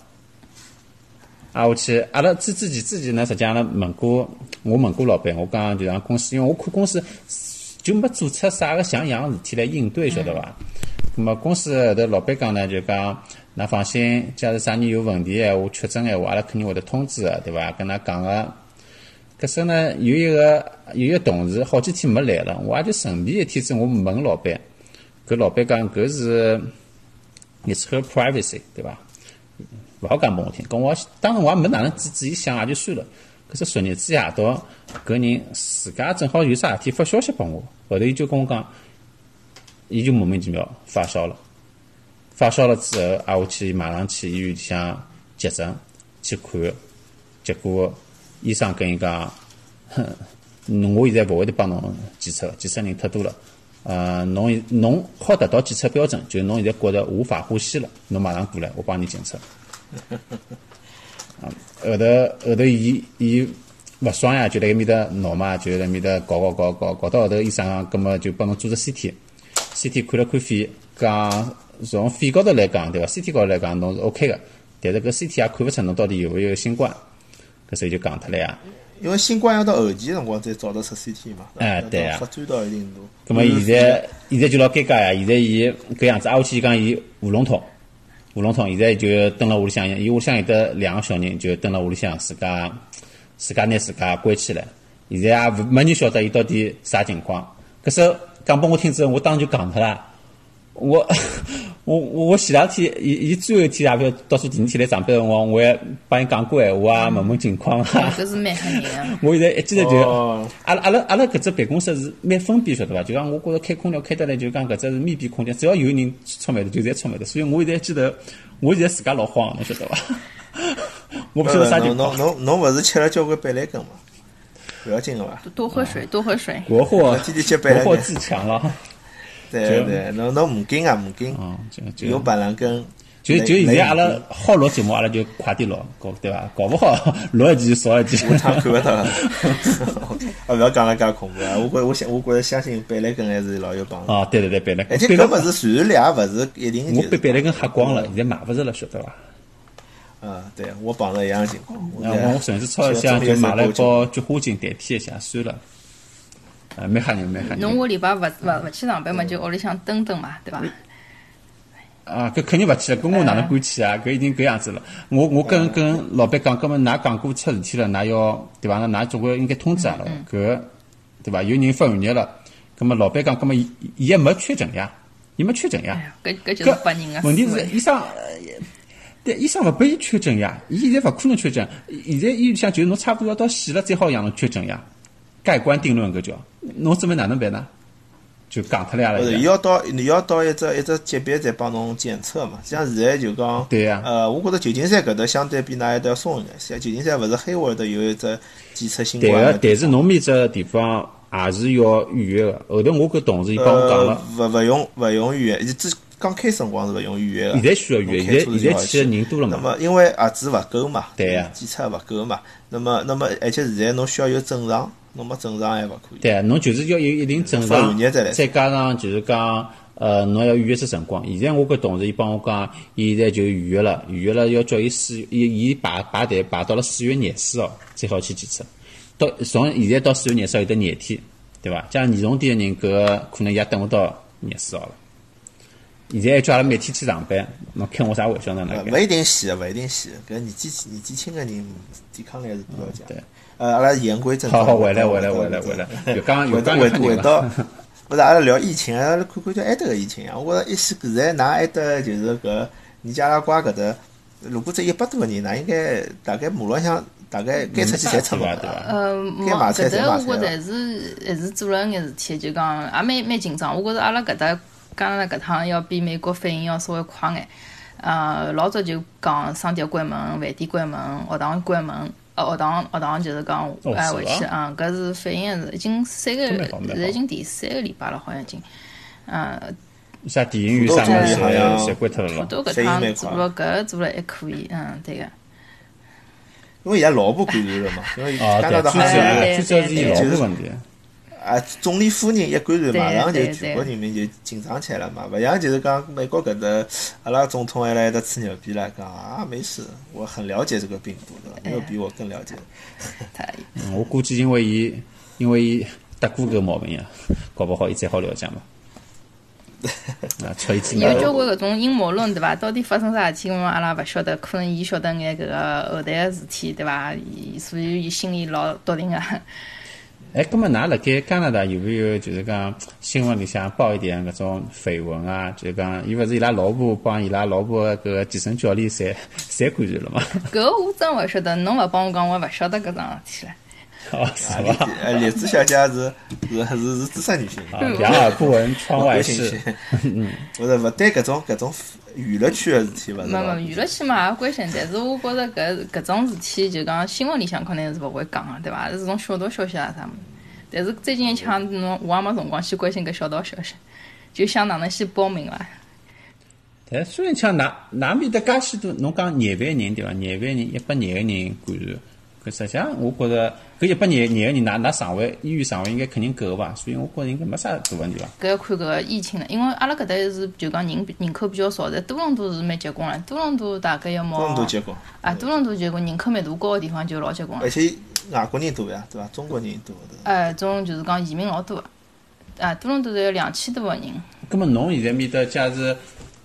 啊，我去，阿拉自自己自己呢，实际上呢问过，我问过老板，我刚刚就让公司，因为我看公司就没做出啥个像样事体来应对，晓得伐？那么公司后头老板讲呢，就讲，那放心，假如啥人有问题闲话、确诊闲话，阿拉肯定会得通知的，对伐？跟他讲个。搿时呢，有一个有一个同事好几天没来了，我也就顺便一天子我问老板，搿老板讲搿是，it's her privacy，对伐？勿好讲拨我听，搿我当时我也没哪能仔仔细想也就算了。搿是昨日子夜到，搿人自家正好有啥事体发消息拨我，后头伊就跟我讲，伊就莫名其妙发烧了，发烧了之后，啊我去马上去医院里向急诊去看，结果。医生跟伊讲，哼，我现在勿会得帮侬检测，检测人太多了。呃，侬侬好达到检测标准，就侬现在觉着无法呼吸了，侬马上过来，我帮你检测。啊，后头后头，伊伊勿爽呀，就辣埃面搭闹嘛，就辣埃面搭搞搞搞搞搞到后头，医生讲，葛末就帮侬做只 CT，CT 看了看肺，讲从肺高头来讲，对伐？CT 高头来讲，侬是 OK 个，但是搿 CT 也看勿出侬到底有勿有新冠，搿所以就讲脱了呀。因为新冠要到后期辰光才找得出 CT 嘛，哎，对呀，发展到一定程度。葛末现在现在就老尴尬呀！现在伊搿样子，挨下去讲伊喉咙痛，喉咙痛，现在就蹲辣屋里向，伊屋里向有得两个小人，就蹲辣屋里向，自家自家拿自家关起来。现在也没人晓得伊到底啥情况。搿时候讲拨我听之后，我当时就讲脱了，我。我我前两天，伊伊最后一天也勿要，到时第二天来上班辰光，我还帮伊讲过闲话啊，问问情况啊。搿是蛮吓人个。我现在一记头就，阿拉阿拉阿拉搿只办公室是蛮封闭，晓得伐？就讲我觉着开空调开得来，就讲搿只是密闭空间，只要有人出门的，就侪出门的。所以我现在一记头，我现在自家老慌，侬晓得伐？我不晓得啥情况。侬侬侬勿是吃了交关板蓝根嘛？不要紧个伐？多喝水，多喝水。国货，天天吃板蓝根。国货自强了。对对，侬侬唔紧啊，唔紧，有板蓝根。就就现在阿拉好录节目，阿拉就快点录，搞对伐？搞勿好 录一集少一集。我唱看勿到了。啊，勿要讲了介恐怖啊！我觉我相我觉着相信板蓝根还是老有帮助。哦，对对对，板蓝根。而且搿勿是传染力，也勿是一定。我被板蓝根喝光了，现在买勿着了，晓得伐？啊，对，我碰着一样情况。我我甚至超市里就买了一包菊花精代替一下，算了。啊，蛮吓人，没吓人。侬下礼拜勿勿勿去上班嘛，就屋里向蹲蹲嘛，对伐？啊，搿肯定勿去了，搿我哪能敢去啊？搿已经搿样子了。我我跟跟老板讲，搿么㑚讲过出事体了，㑚要对伐？那㑚总归应该通知阿拉，搿对伐？有人发寒热了，搿么老板讲，搿么伊伊还没确诊呀？伊没确诊呀？搿搿就是拨人个。问题是医生，对医生勿拨伊确诊呀？伊现在勿可能确诊，现在医院里向就是侬差不多要到死了，最好让侬确诊呀。盖棺定论搿叫，侬准备哪能办呢？就讲脱了呀。不是，要到你要到一只一只级别再帮侬检测嘛。像现在就讲，对呀。呃，我觉着旧金山搿搭相对比那一搭要松一点。像旧金山勿是黑沃的有一只检测新冠。对个，但是侬面只地方也是要预约个。后头我搿同事伊帮我讲了，勿勿用勿用预约，只刚开始辰光是勿用预约个。现在需要预约，现在现在去个人多了嘛。那么因为盒子勿够嘛，对呀，检测勿够嘛。那么那么而且现在侬需要有证上。侬没正常还勿可以。对啊，侬就是要有一定正常，再加上就是讲，呃，侬要预约只辰光。现在我搿同事伊帮我讲，现在就预约了，预约了要叫伊四，伊伊排排队排到了四月廿四号，才好去检测。到从现在到四月廿四号有得廿天，对伐？像严重点个人，搿可能也等勿到廿四号了。现在还叫阿拉每天去上班，侬开我啥玩笑呢？勿一定死，勿一定死。搿年纪年纪轻个人，抵抗力还是比较强。对呃，阿拉言归正传。好好，回来，回来，回来，回来。又讲又讲回回到，不是阿拉聊疫情，阿拉看看叫埃搭个疫情啊。我觉着一些现在拿埃搭就是搿尼加拉瓜搿搭，如果只一百多个人，那应该大概马路上大概该出去侪出了？对伐？呃，该买菜侪买菜。我觉着还是还是做了眼事体，就讲也蛮蛮紧张。我觉着阿拉搿搭加拿大搿趟要比美国反应要稍微快眼。呃，老早就讲商店关门，饭店关门，学堂关门。学堂学堂就是讲哎回去啊，搿是反应是已经三个，现在已经第三个礼拜了，好像已经，嗯。像电影院啥物事好像侪关脱了咯。都搿趟做了搿做了还可以，嗯，对个。因为伊拉老婆感染了嘛，因为加拿大好像最主要是伊老婆问题。啊，总理夫人一感染，马上就全国人民就紧张起来了嘛。勿像就是讲美国搿搭，阿拉总统还来得吹牛逼了，讲啊没事，我很了解这个病毒的，没有比我更了解。嗯，我估计因为伊，因为伊得过搿毛病呀，搞不好伊才好了解嘛。有交关搿种阴谋论对伐？到底发生啥事体？我阿拉勿晓得，可能伊晓得眼搿个后台个事体对伐？所以伊心里老笃定个。哎，葛末，㑚辣盖加拿大有没有就是讲新闻里向报一点搿种绯闻啊？就是讲，伊勿是伊拉老婆帮伊拉老婆搿个健身教练侪侪感染了嘛？搿我真勿晓得，侬勿帮我讲，我勿晓得搿桩事体唻。哦，是伐？呃，栗子小姐是是是是资深女性，两耳不闻窗外事。嗯，勿是勿对搿种搿种娱乐圈个事体勿是。没没，娱乐圈嘛也关心，但是我觉着搿搿种事体就讲新闻里向肯定是勿会讲个，对伐？是种小道消息啊啥物事。但是最近一枪侬我也没辰光去关心搿小道消息，就想哪能先报名伐？但虽然像哪哪面搭介许多，侬讲廿万人对伐？廿万人一百廿个人感染。搿。实际上，我觉着搿一百廿廿个人，拿拿床位，医院床位应该肯定够伐？所以我觉着应该没啥大问题伐？搿要看搿个疫情了，因为阿拉搿搭是就讲人人口比较少，在多伦多是蛮结棍个，多伦多大概要毛。多伦多结棍。啊，多伦多结棍，人口密度高个地方就老结棍。而且外国人多呀，对伐？中国人多的。哎，种就是讲移民老多。啊，多伦多有两千多个人。葛末侬现在面搭假如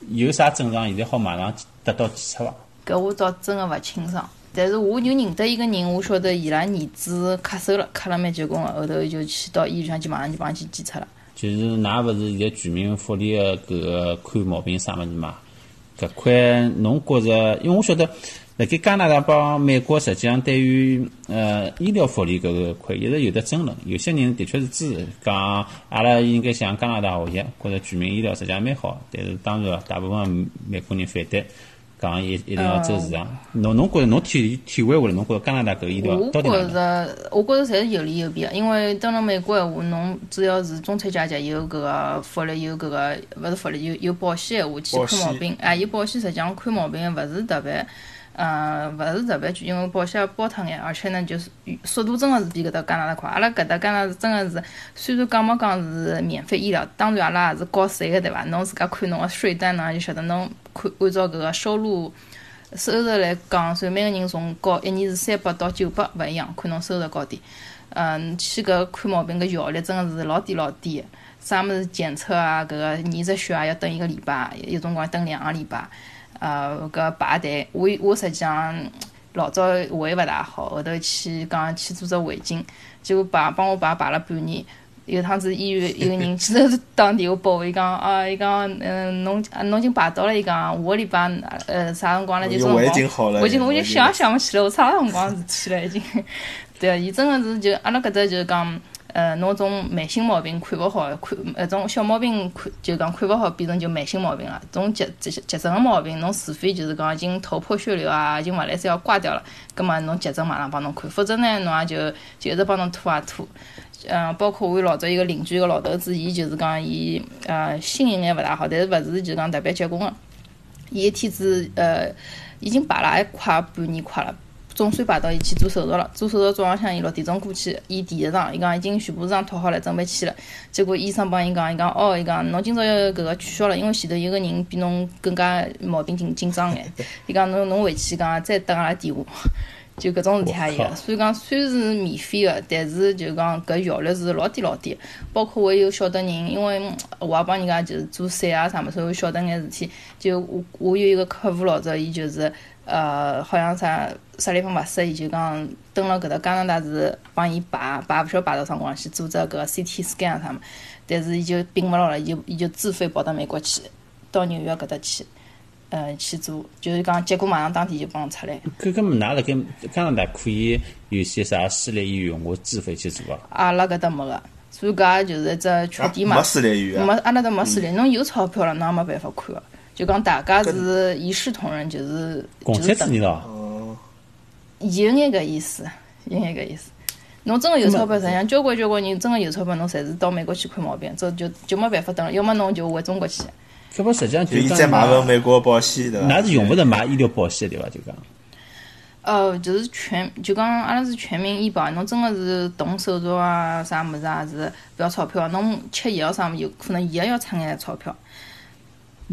有啥症状，现在好马上得到检测伐？搿我倒真个勿清爽，但是我就认得一个人，我晓得伊拉儿子咳嗽了，咳了蛮结棍个，后头就去到医院上去，马上就帮伊去检测了。就是㑚勿是现在居民福利个搿个看毛病啥物事嘛？搿块侬觉着，因为我晓得。辣盖加拿大帮美国，实际上对于呃医疗福利搿个块一直有得争论。有些人的确是支持，讲阿拉应该向加拿大学习，觉着全民医疗实际上蛮好。但是当然，大部分美国人反对，讲一一定要走市场。侬侬觉着侬体体会下来，侬觉着加拿大搿医疗到底我觉着，我觉着侪是有利有弊个。因为到了美国闲话，侬只要是中产阶级有搿个福利，有搿个勿是福利，有有保险闲话去看毛病。哎，有保险实际上看毛病勿是特别。嗯，勿是特别贵，因为保险包脱眼，而且呢，就是速度真的是比搿搭加拿大快。阿拉搿搭加拿大真的是，虽然讲没讲是免费医疗，当然阿拉也是交税个，对伐？侬自家看侬个税单呢，就晓得侬看按照搿个收入收入来讲，所以每个人从高一年是三百到九百勿一样，看侬收入高低。嗯，去搿看毛病搿效率真的是老低老低，啥物事检测啊，搿个验只血啊要等一个礼拜，有辰光等两个礼拜。呃，搿排队，我我实际上老早胃勿大好，后头去讲去做只胃镜，结果排帮我排排了半年。有趟子医院有个人其实是打电话拨我，伊讲啊，伊讲嗯，侬侬已经排到了，伊讲下个礼拜呃啥辰光了就说胃镜好了，胃镜我就想也想勿起来我啥辰光事体了已经。对啊，伊真个是就阿拉搿搭就是讲。呃，侬种慢性毛病看勿好，看呃种小毛病看就讲看勿好，变成就慢性毛病了。种急急急症个毛病，侬除非就是讲已经头破血流啊，已经勿来三要挂掉了，葛末侬急诊马上帮侬看，否则呢，侬也就就一直帮侬拖啊拖。嗯，包括我老早一个邻居个老头子，伊就是讲伊呃心有眼勿大好，但是勿是就讲特别结棍个。伊一天子呃已经排了也快半年快了。总算排到伊去做手术了。做手术早浪向伊六点钟过去，伊第一场，伊讲已经全部场套好了，准备去了。结果医生帮伊讲，伊讲哦，伊讲侬今朝要搿个取消了，因为前头有个人比侬更加毛病紧紧张眼。伊讲侬侬回去讲再等阿拉电话，就搿种事体也有。所以讲虽然是免费个，但是就讲搿效率是老低老低。包括我有晓得人，因为我也帮人家就是做伞啊啥物事，我晓得眼事体。就我我有一个客户老早，伊就是。呃，好像啥啥地方勿适意，就讲蹲辣搿搭加拿大是帮伊排排勿晓得排到啥辰光去做只搿个 CT scan 啥物，但是伊就并勿牢了，伊就伊就自费跑到美国去，到纽约搿搭去，呃，去做，就是讲结果马上当天就帮出来。搿搿么㑚辣盖加拿大可以有些啥私立医院我自费去做啊？阿拉搿搭没个，所以搿就是一只缺点嘛。没私立医院。没，阿拉搭没私立，侬有钞票了，侬也没办法看个。就讲大家是一视同仁，就是就是等。哦。有眼搿意思，有眼搿意思。侬真个有钞票，实际上交关交关人真个有钞票，侬侪是到美国去看毛病，这就就没办法等了。要么侬就回中国去。搿不实际上就再买份美国保险对伐？㑚是用勿着买医疗保险对伐？就讲。呃，就是全，就讲阿拉是全民医保，侬真个是动手术啊，啥物事啊是不要钞票，侬吃药啥物事有可能伊也要出眼钞票。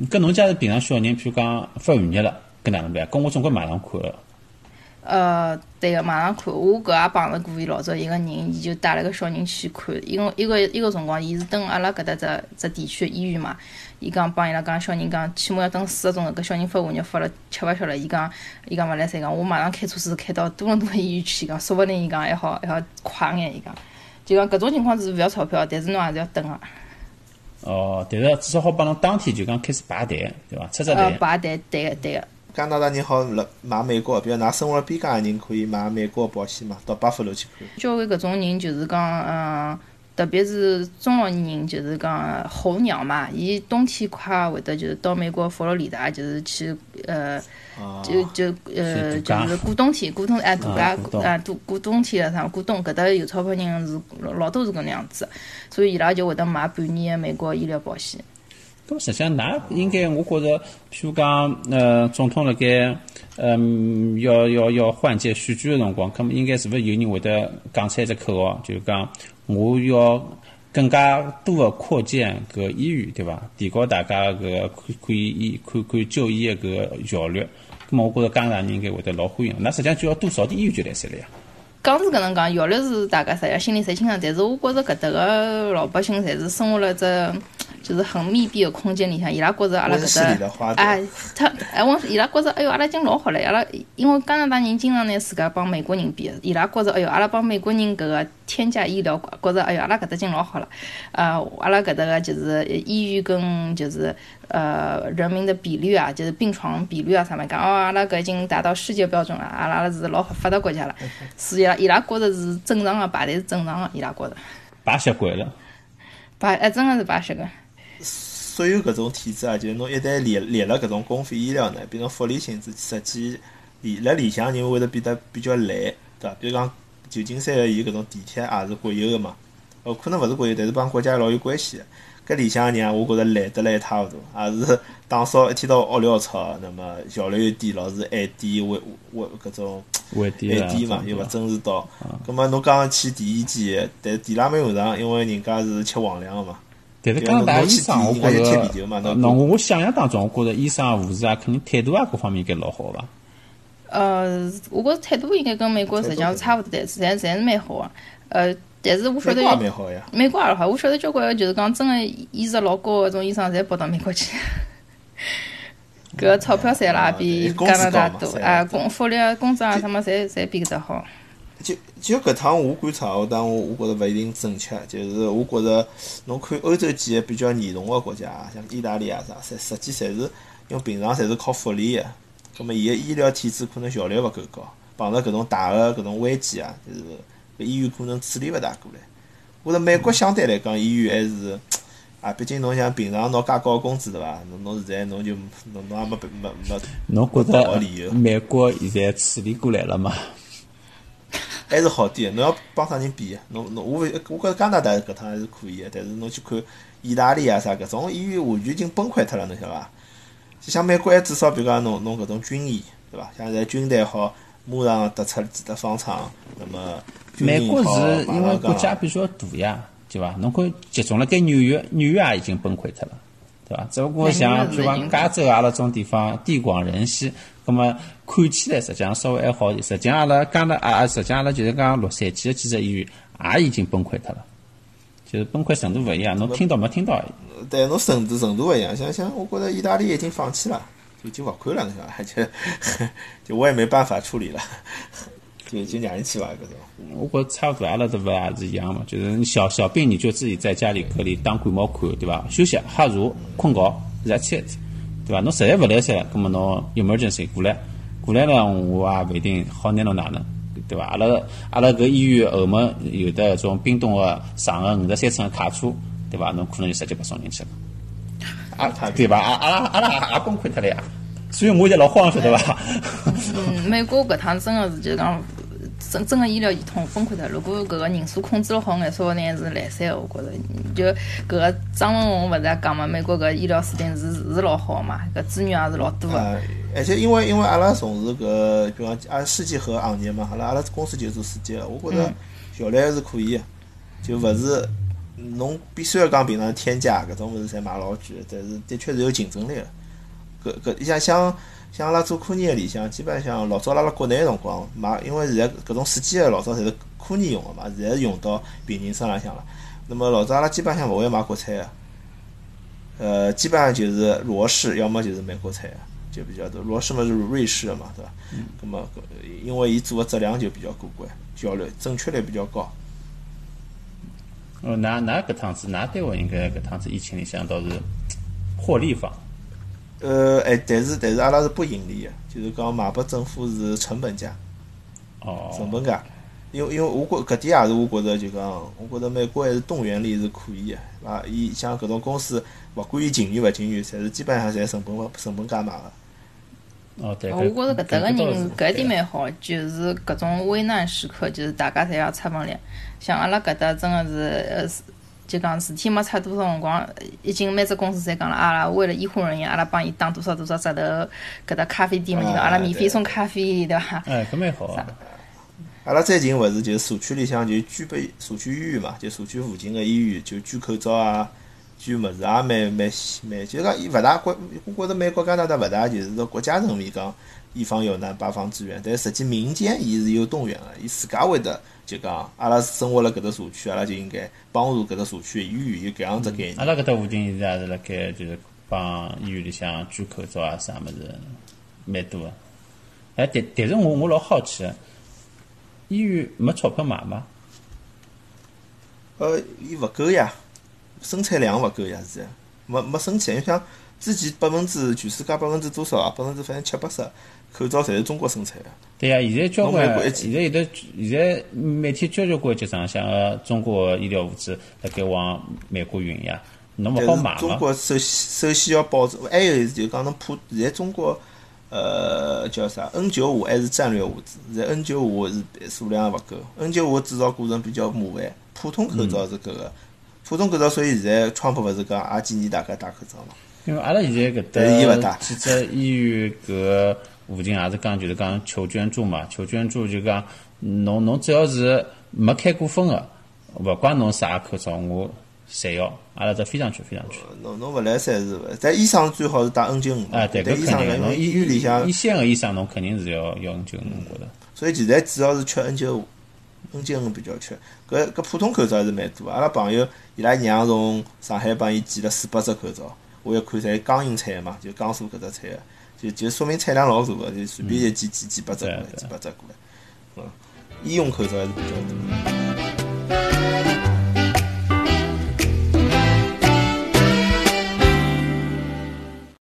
搿侬家是平常小人，譬如讲发寒热了，搿哪能办？搿我总归马上看。呃，对个，马上看。我搿也碰着过伊老早一个人，伊就带了个小人去看。因为一个一个辰光，伊是等阿拉搿搭只只地区医院嘛。伊讲帮伊拉讲，小人讲起码要等四个钟头。搿小人发寒热发了吃勿消了。伊讲伊讲勿来三讲，我马上开车子开到多伦多医院去。讲说勿定伊讲还好还好快眼。伊讲就讲搿种情况是勿要钞票，但是侬还是要等个。哦，但是至少好帮侬当天就讲开始排队，对伐？出只队。排队，对个，对个。加拿大人好辣买美国，比如㑚生活辣边疆个人可以买美国保险嘛？到巴夫罗去看。交关搿种人就是讲，嗯，特别是中老年人，就是讲候鸟嘛，伊冬天快会得就是到美国佛罗里达，就是去呃。就就呃，就是过冬天，过冬哎大家啊，度过冬天了啥？过冬搿搭有钞票人是老老多是搿能样子，所以伊拉就会得买半年的美国医疗保险。咁实际上，㑚应该我觉着，譬如讲，呃，总统辣盖，嗯，要要要换届选举个辰光，咁么应该是勿是有人会得讲出一只口号，就是讲我要更加多个扩建搿医院，对伐？提高大家搿可可以医看看就医个搿个效率。咁么我觉着加拿大人应该会得老欢迎。那实际上就要多少点医院就来塞了呀？讲是搿能讲，效率是大家侪心里侪清爽，但是我觉着搿搭个老百姓侪是生活辣只。就是很密闭的空间里向，伊拉觉着阿拉搿搭，哎，他哎，我伊拉觉着，哎哟，阿拉已经老好了。阿拉因为加拿大人经常拿自家帮美国人比，伊拉觉着，哎哟，阿拉帮美国人搿个天价医疗，觉着，哎哟，阿拉搿搭已经老好了。呃，阿拉搿搭个就是医院跟就是呃人民的比率啊，就是病床比率啊啥物事讲，哦，阿拉搿已经达到世界标准了，阿拉阿拉是老发达国家了。是伊拉伊拉觉着是正常个排队是正常个，伊拉觉着。排习惯了。排哎，真个是排习惯。所有搿种体制啊，就是侬一旦立立了搿种公费医疗呢，变成福利性质，实际里辣里向人会得变得比较懒，对伐？比如讲旧金山个伊搿种地铁也是国有个嘛，哦，可能勿是国有，但是帮国家老有关系。搿里向人啊，我觉着懒得来一塌糊涂，也是打扫一天到屋尿臭，那么效率又低，老是晚点晚晚搿种晚点嘛，又勿准时到。葛末侬讲去第一间，但是地拉没用上，因为人家是吃皇粮个嘛。但是加拿大医生，我觉着，那我想象当中，我觉着医生护士啊，肯定态度啊，各方面应该老好吧。呃，我觉着态度应该跟美国实际上是差勿多，但是侪侪是蛮好个。呃，但是我晓得，美国也好，我晓得交关就是讲真个，医术老高个种医生，侪跑到美国去。搿钞票赚了比加拿大多，啊，工福利啊，工资啊，什么侪侪比搿搭好。就就搿趟我观察，我但我我觉着勿一定正确。就是我觉着，侬看欧洲几个比较严重个国家，像意大利啊啥，实实际侪是因为平常侪是靠福利个，葛末伊个医疗体制可能效率勿够高，碰着搿种大个搿种危机啊，就是搿医院可能处理勿大过来。我觉着美国相对来讲，医院还是啊，毕竟侬像平常拿介高工资对伐？侬侬现在侬就侬侬也没没没，侬觉着美国现在处理过来了吗？还是好点，侬要帮啥人比？侬侬我我觉着加拿大搿趟还是可以个，但是侬去看意大利啊啥搿种医院完全已经崩溃脱了，侬晓得伐？就像美国还至少比如讲侬侬搿种军医，对伐？像现在军队好马上得出几只方舱，那么美国是因为国家比较大呀，对伐？侬看集中了该纽约，纽约也已经崩溃脱了，对伐？只不过像比如讲加州啊那种地方地广人稀。那么看起来实际上稍微还好点，实际上阿拉讲的啊，实际上阿拉就是讲洛杉矶的几只医院也已经崩溃脱了，就是崩溃程度勿一样，侬听到没听到？对，侬程度程度勿一样，像像我觉着意大利已经放弃了，已经勿看了，晓得就就我也没办法处理了，就就让人去吧，搿种。我觉着差不多，阿拉这勿也是一样嘛，就是小小病你就自己在家里隔离当感冒看，对伐？休息、喝茶、困觉，that's it。对伐？侬实在勿来塞，葛末侬 emergency 过来，过来了，我也勿一定好拿侬哪能，对伐？阿拉阿拉搿医院后门有的种冰冻个长个五十三寸个卡车，对伐？侬可能就直接拨送进去了，啊，对伐？阿阿拉阿拉也崩溃脱了呀，所以我现在老慌，晓得伐？嗯，美国搿趟真个是就讲。真真个医疗系统崩溃的，如果搿个人数控制了好眼，说不定是来三我觉着就搿个张文宏勿是也讲嘛，美国搿医疗水平是是老好嘛，搿资源也是老多个。而且因为因为阿拉从事搿，比方阿世纪河行业嘛，阿拉阿拉公司就做世纪个，我觉着效率还是可以个，就勿是侬必须要讲平常天价搿种物事侪卖老贵，但是的确是有竞争力个。搿搿你像像。像阿拉做科研个里向，基本上老早辣辣国内个辰光买，因为现在搿种试剂个老早侪是科研用个嘛，现在是用到病人身浪向了。那么老早阿拉基本上勿会买国产个，呃，基本上就是罗氏，要么就是美国产个，就比较多。罗氏嘛是瑞士个嘛，对伐？嗯。葛末因为伊做个质量就比较过关，效率、准确率比较高。哦，那那搿趟子，㑚单位应该搿趟子疫情里向倒是 获利方。呃，哎，但是但是阿拉是不盈利个，就是讲卖拨政府是成本价，哦，成本价。因为因为我觉搿点也是我觉着就讲，我觉着美国还是动员力是可以个，是伐？伊像搿种公司，勿管伊进源勿进源，侪是基本上侪成本成本价卖个。哦，对。我觉着搿搭个人搿点蛮好，就是搿种危难时刻，就是大家侪要出份力。像阿拉搿搭真个是呃。就讲事体没出多少辰光，已经每只公司侪讲了，阿拉为了医护人员，阿拉帮伊打多少多少折头。搿搭咖啡店嘛，就讲阿拉免费送咖啡，对伐？哎，搿蛮好。阿拉最近勿是就社区里向就捐拨社区医院嘛，就社区附近个医院就捐口罩啊，捐物事啊蛮蛮蛮，就讲伊勿大国，我觉着美国加拿大勿大，就是说国家层面讲一方有难八方支援，但实际民间伊是有动员个，伊自家会得就讲阿拉生活辣搿只社区，阿拉就应该帮助搿只社区医院有搿样子概念。阿拉搿搭附近现在也是辣盖就是帮医院里向捐口罩啊啥物事，蛮多个。哎，但但是我我老好奇。医院没钞票买吗？呃，伊勿够呀，生产量勿够呀，是，没没生产。你像之前百分之全世界百分之多少啊？百分之反正七八十口罩侪是中国生产个。对呀，现在交关，现在有的现在每天交交关集上向个中国医疗物资辣盖往美国运呀，侬勿好买中国首先首先要保证，还有就讲侬普现在中国。呃，叫啥？N 九五还是战略物资？现在 N 九五是数量也勿够，N 九五制造过程比较麻烦。普通口罩是搿个，普通口罩，所以现在川普勿是讲也建议大家戴口罩嘛？因为阿拉现在搿搭几只医院搿附近也是讲，就是讲求捐助嘛，求捐助就讲，侬侬只要是没开过封个，勿管侬啥口罩，我。侪要，阿拉只飞上去，飞上去。侬侬勿来三是勿？但医生最好是打 N 九五。啊，对，搿肯定侬医院里向一线个医生，侬肯定是要要 N 九五，我觉着。所以现在主要是缺 N 九五，N 九五比较缺。搿搿普通口罩还是蛮多。阿拉朋友伊拉娘从上海帮伊寄了四百只口罩，我一看侪江阴菜嘛，就江苏搿只菜个，就就说明产量老大个，就随便一几几几百只过来，几百只过来。嗯，医用口罩还是比较多。